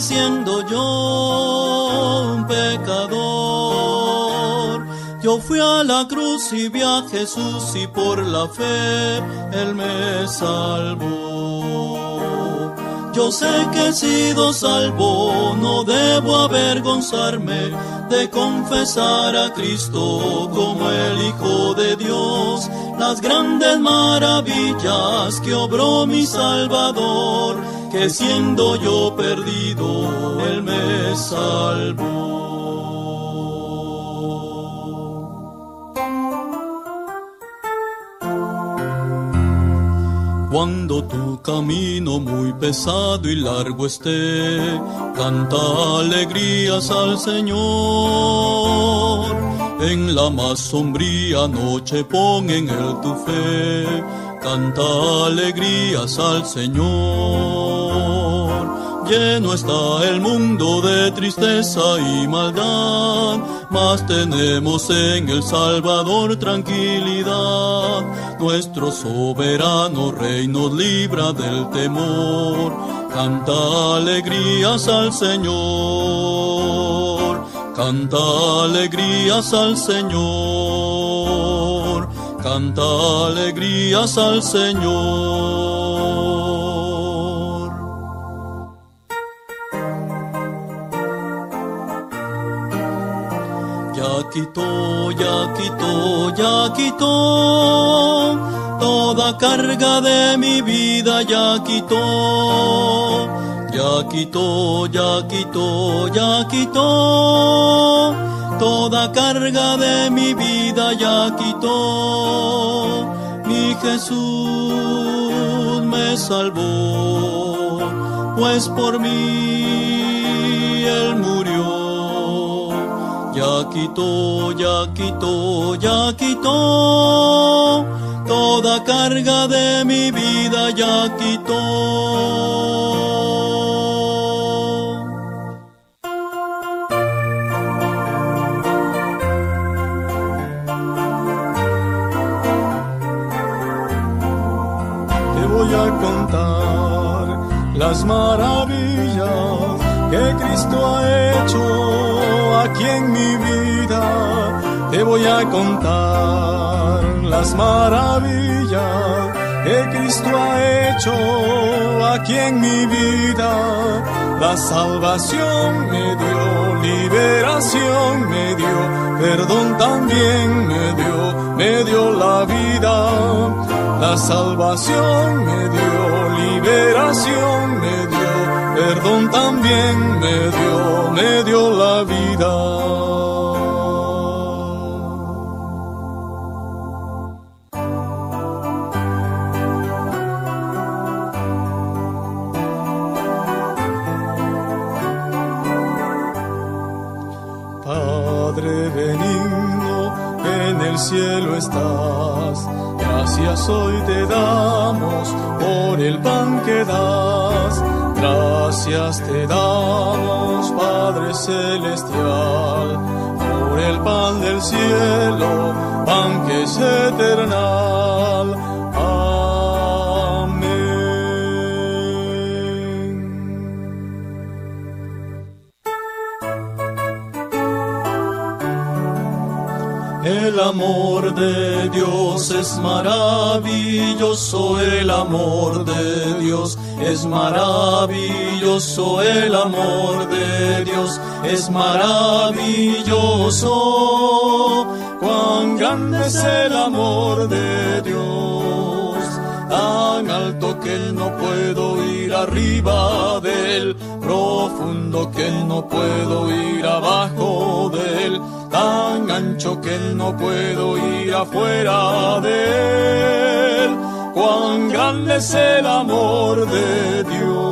siendo yo un pecador, yo fui a la cruz y vi a Jesús y por la fe Él me salvó. Yo sé que he sido salvo, no debo avergonzarme de confesar a Cristo como el Hijo de Dios, las grandes maravillas que obró mi Salvador, que siendo yo perdido, Él me salvó. Cuando tu camino muy pesado y largo esté, canta alegrías al Señor. En la más sombría noche pon en él tu fe, canta alegrías al Señor. Lleno está el mundo de tristeza y maldad, mas tenemos en el Salvador tranquilidad. Nuestro soberano rey nos libra del temor. Canta alegrías al Señor, canta alegrías al Señor canta alegrías al Señor. Quitó, ya quitó, ya quitó. Toda carga de mi vida ya quitó. Ya quitó, ya quitó, ya quitó. Toda carga de mi vida ya quitó. Mi Jesús me salvó, pues por mí ya quitó, ya quitó, ya quitó, toda carga de mi vida ya quitó. Te voy a contar las maravillas que Cristo ha hecho voy a contar las maravillas que Cristo ha hecho aquí en mi vida. La salvación me dio, liberación me dio, perdón también me dio, me dio la vida. La salvación me dio, liberación me dio perdón también me dio, me dio la vida. Padre benigno, en el cielo estás, gracias hoy te damos por el pan que das Gracias te damos, Padre Celestial, por el pan del cielo, pan que es eternal. Amor de Dios es maravilloso, el amor de Dios es maravilloso el amor de Dios, es maravilloso. Cuán grande es el amor de Dios, tan alto que no puedo ir arriba de él, profundo que no puedo ir abajo de él, tan ancho que no puedo ir afuera de él cuán grande es el amor de Dios.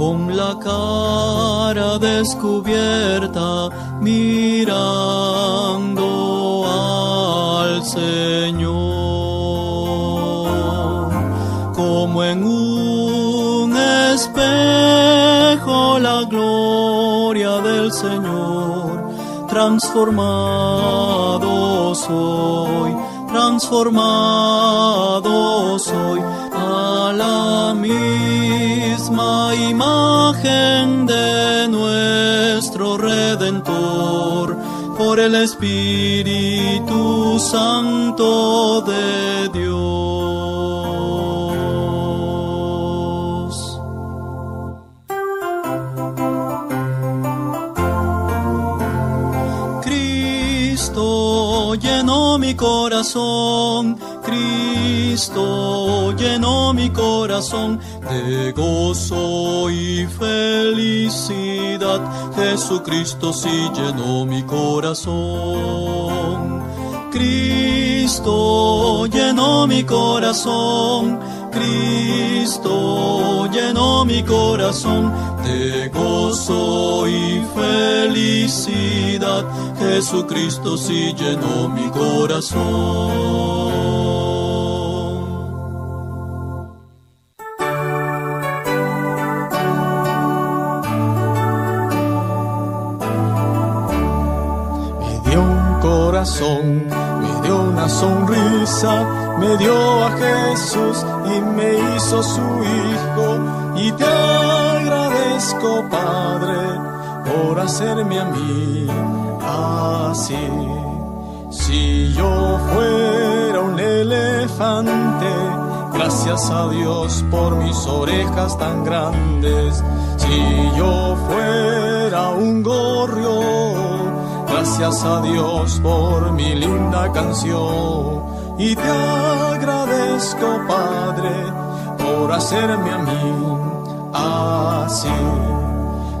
Con la cara descubierta, mirando al Señor, Transformado soy, transformado soy a la misma imagen de nuestro Redentor por el Espíritu Santo de corazón, Cristo llenó mi corazón de gozo y felicidad. Jesucristo sí llenó mi corazón. Cristo llenó mi corazón Cristo llenó mi corazón de gozo y felicidad. Jesucristo sí llenó mi corazón. corazón, me dio una sonrisa, me dio a Y me hizo su hijo. Y te agradezco, Padre, por hacerme a mí así. Si yo fuera un elefante, gracias a Dios por mis orejas tan grandes. Si yo fuera un gorrión, gracias a Dios por mi linda canción. Y te agradezco, Padre, por hacerme a mí así.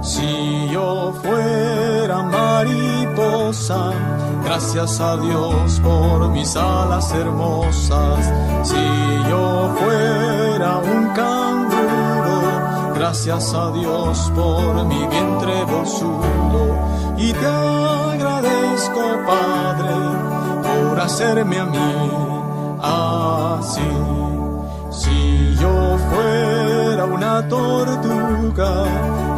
Si yo fuera mariposa, gracias a Dios por mis alas hermosas. Si yo fuera un canguro, gracias a Dios por mi vientre bolsudo. Y te agradezco, Padre, por hacerme a mí así. Si yo fuera una tortuga,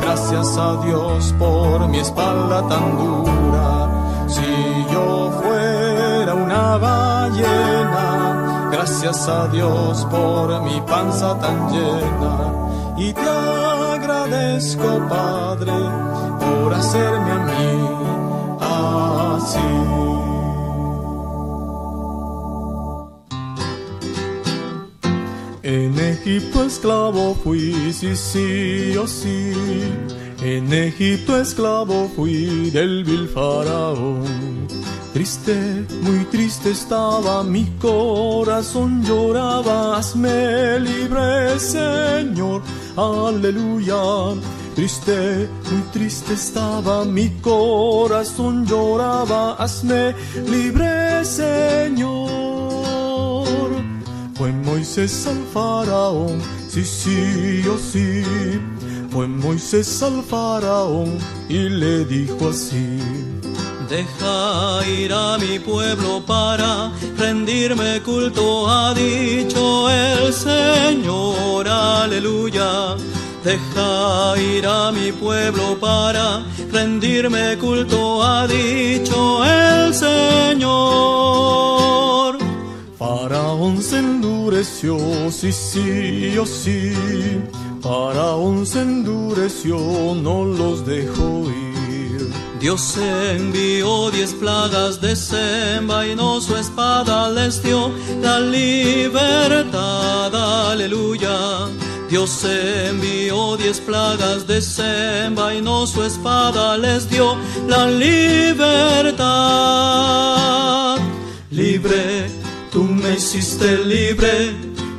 Gracias a Dios por mi espalda tan dura. Si yo fuera una ballena, gracias a Dios por mi panza tan llena. Y te agradezco, Padre, por hacerme a mí así. En Egipto esclavo fui, sí, sí, oh sí. En Egipto esclavo fui del vil faraón. Triste, muy triste estaba mi corazón, lloraba, hazme libre, Señor, aleluya. Triste, muy triste estaba mi corazón, lloraba, hazme libre, Señor. Fue Moisés al faraón, sí, sí, oh sí. Fue Moisés al faraón y le dijo así. Deja ir a mi pueblo para rendirme culto, ha dicho el Señor, aleluya. Deja ir a mi pueblo para rendirme culto, ha dicho el Señor. Faraón se endureció, sí, sí, oh sí. Faraón se endureció, no los dejó ir. Dios envió diez plagas, desenvainó su espada, les dio la libertad, aleluya. Dios envió diez plagas, desenvainó su espada, les dio la libertad. Libre Tú me hiciste libre,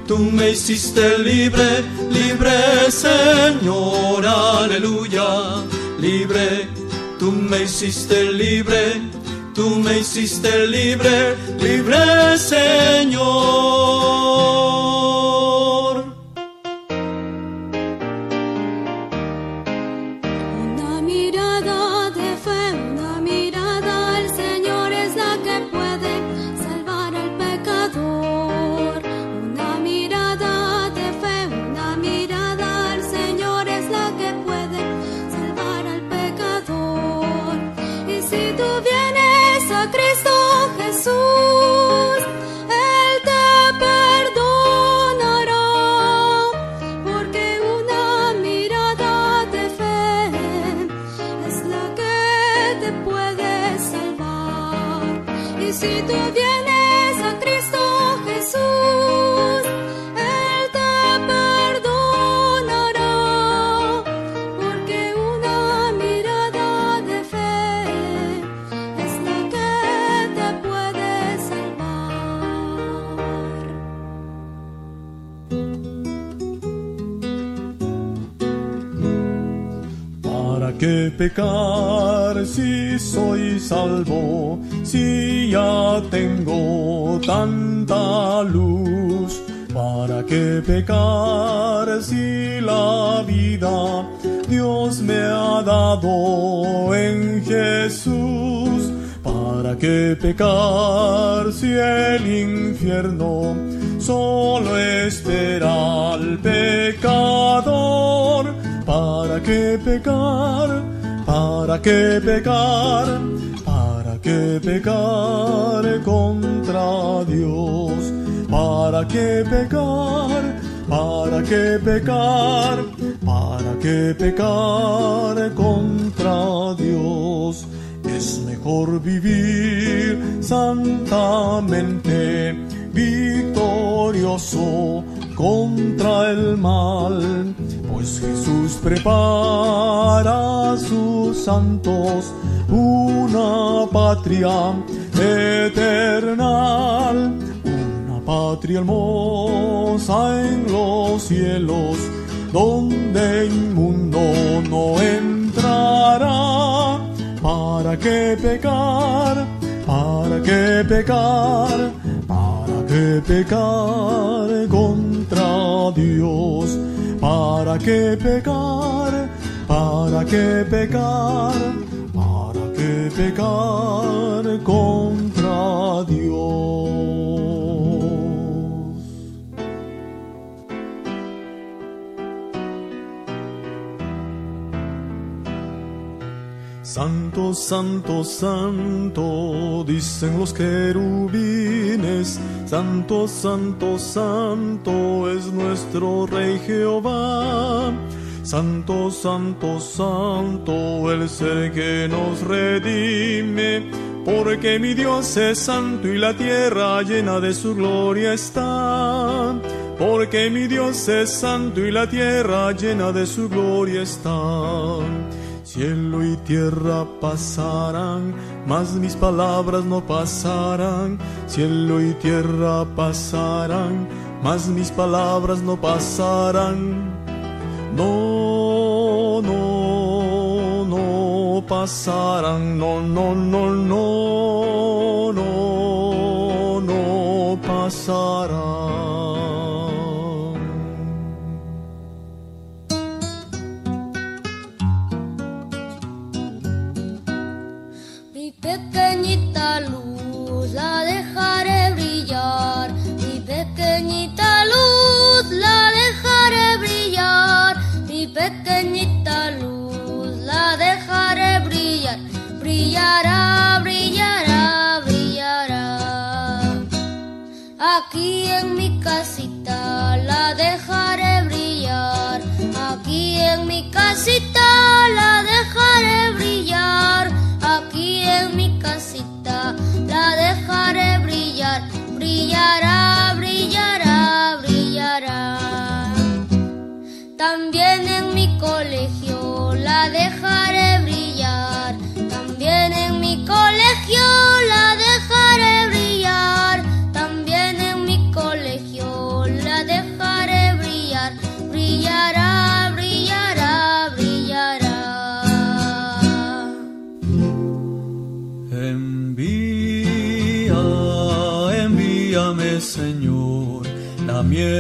tú me hiciste libre, libre Señor, aleluya, libre. Tú me hiciste libre, tú me hiciste libre, libre Señor. Pecar si soy salvo, si ya tengo tanta luz? ¿Para qué pecar si la vida Dios me ha dado en Jesús? ¿Para qué pecar si el infierno solo espera al pecador? ¿Para qué pecar? ¿Para qué pecar? ¿Para qué pecar contra Dios? ¿Para qué pecar? ¿Para qué pecar? ¿Para qué pecar contra Dios? Es mejor vivir santamente, victorioso contra el mal, pues Jesús prepara a sus santos una patria eterna, una patria hermosa en los cielos, donde inmundo no entrará. ¿Para qué pecar? ¿Para qué pecar? ¿Para qué pecar contra Dios? ¿Para qué pecar? ¿Para qué pecar? ¿Para qué pecar contra Dios? Santo, santo, santo, dicen los querubines, santo, santo, santo es nuestro Rey Jehová. Santo, santo, santo, el ser que nos redime, porque mi Dios es santo y la tierra llena de su gloria está. Porque mi Dios es santo y la tierra llena de su gloria está. Cielo y tierra pasarán, mas mis palabras no pasarán. Cielo y tierra pasarán, mas mis palabras no pasarán. No, no, no pasarán. No, no, no, no, no, no pasarán. Brillará, brillará, brillará. Aquí en mi casita la dejaré brillar. Aquí en mi casita la dejaré brillar. Aquí en mi casita la dejaré brillar. Brillará, brillará,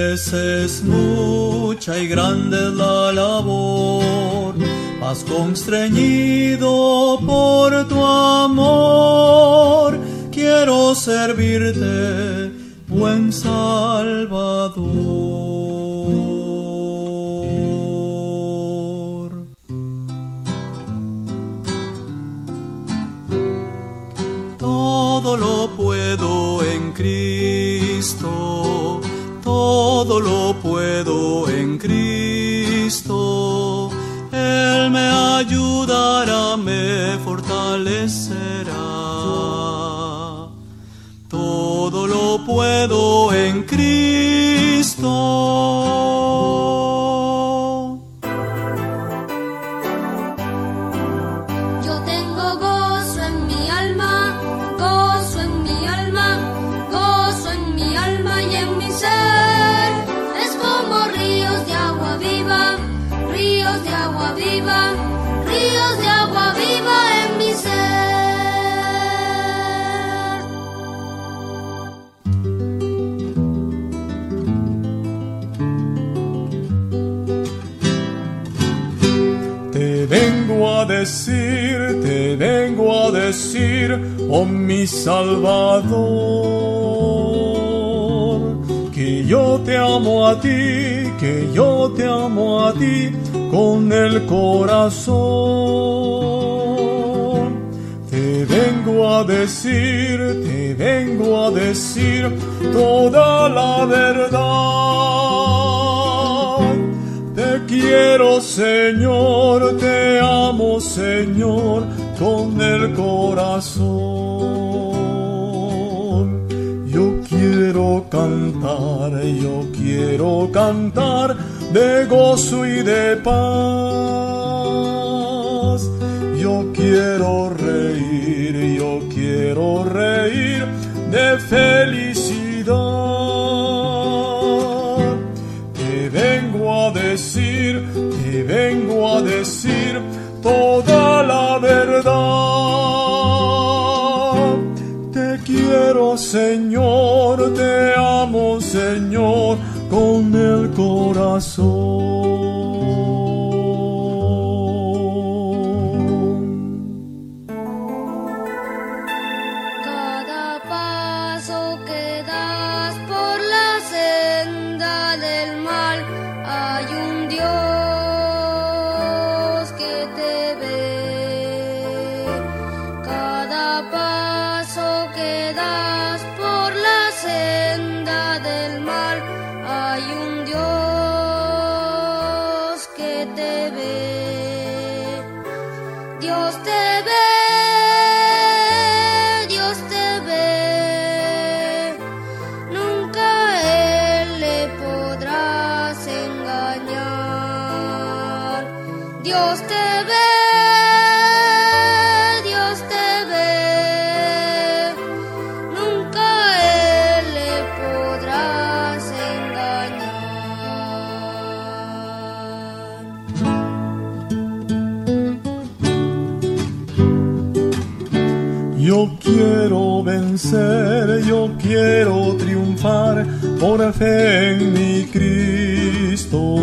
mies es mucha y grande la labor has constreñido por tu amor, quiero servirte, buen Salvador. Decir, oh mi Salvador, que yo te amo a ti, que yo te amo a ti con el corazón. Te vengo a decir, te vengo a decir toda la verdad. Te quiero Señor, te amo Señor con el corazón. Yo quiero cantar, yo quiero cantar de gozo y de paz. Yo quiero reír, yo quiero reír de felicidad. Señor, te amo Señor con el corazón. Quiero triunfar por fe en mi Cristo.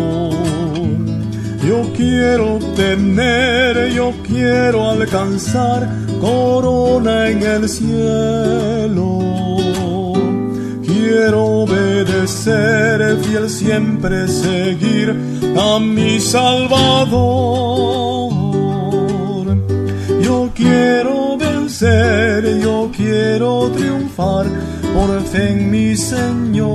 Yo quiero tener, yo quiero alcanzar corona en el cielo. Quiero obedecer, fiel siempre seguir a mi Salvador. Yo quiero vencer, yo quiero triunfar por fe en mi Señor.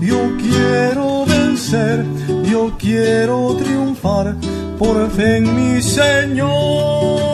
Yo quiero vencer, yo quiero triunfar por fe en mi Señor.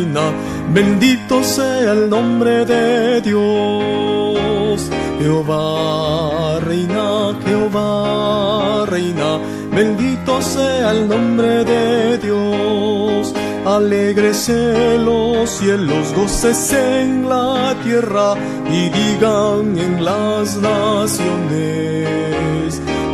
Reina, bendito sea el nombre de Dios. Jehová reina, Jehová reina, bendito sea el nombre de Dios. Alégrese los cielos, gócese en la tierra y digan en las naciones.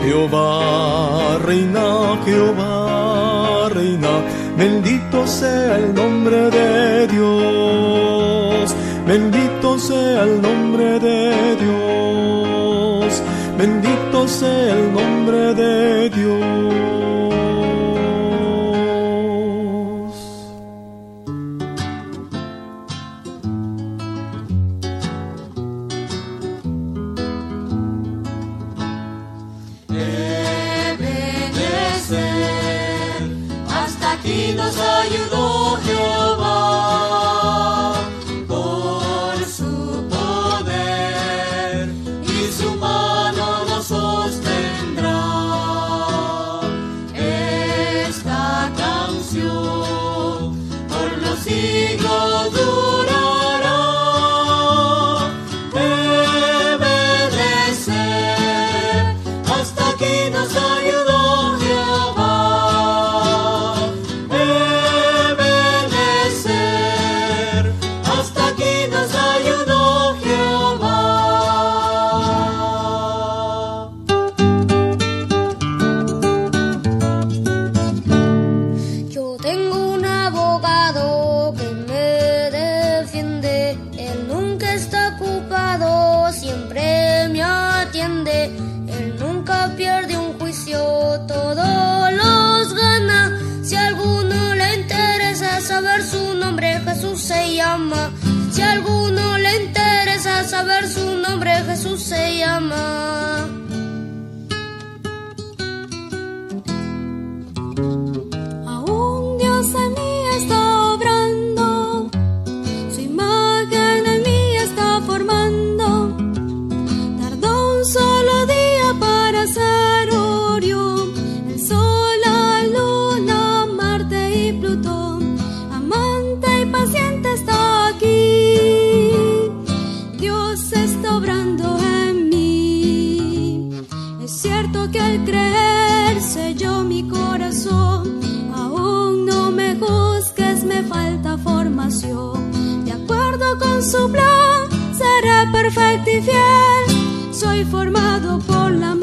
Jehová reina, Jehová reina, bendito sea el nombre de Dios, bendito sea el nombre de Dios, bendito sea el nombre de Dios. él nunca pierde un juicio, todos los gana. Si a alguno le interesa saber su nombre, Jesús se llama. Si a alguno le interesa saber su nombre, Jesús se llama. su plan seré perfecto y fiel. Soy formado por la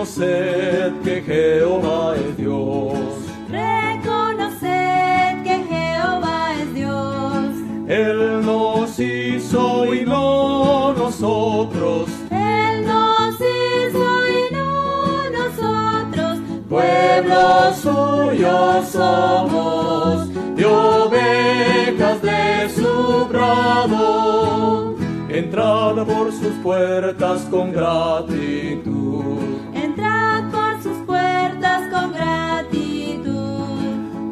reconoced que Jehová es Dios. Reconoced que Jehová es Dios. Él nos hizo y no nosotros. Él nos hizo y no nosotros. Pueblo suyo somos, de ovejas de su prado. Entrada por sus puertas con gratitud.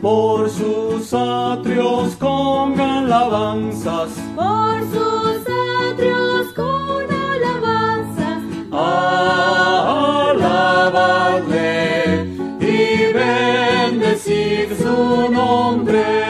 Por sus atrios con alabanzas. Por sus atrios con alabanzas. Alabadle y bendecid su nombre.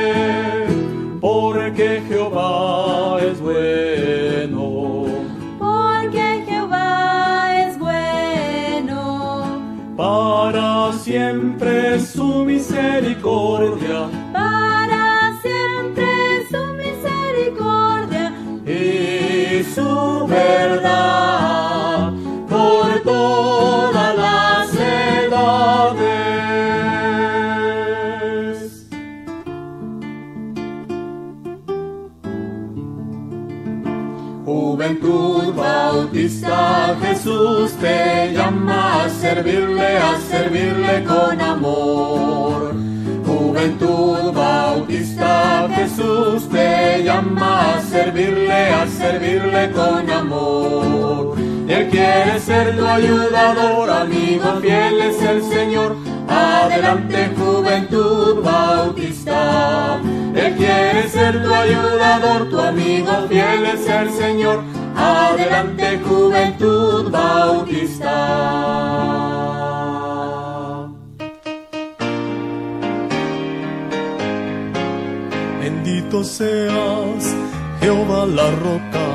siempre su misericordia. Para siempre su misericordia y su verdad por todas las edades. Juventud Bautista Jesús te llama a servirle, a servirle con amor. Juventud Bautista, Jesús te llama a servirle, a servirle con amor. Él quiere ser tu ayudador, amigo fiel es el Señor. Adelante Juventud Bautista. Él quiere ser tu ayudador, tu amigo fiel es el Señor. Adelante Juventud Bautista. Bendito seas, Jehová la roca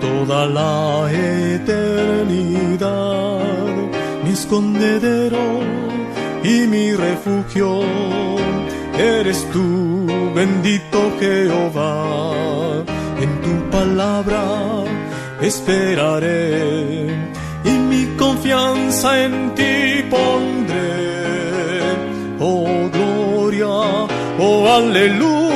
toda la eternidad, mi escondedero y mi refugio, eres tú, bendito Jehová, palabra esperaré y mi confianza en ti pondré, oh gloria, oh aleluya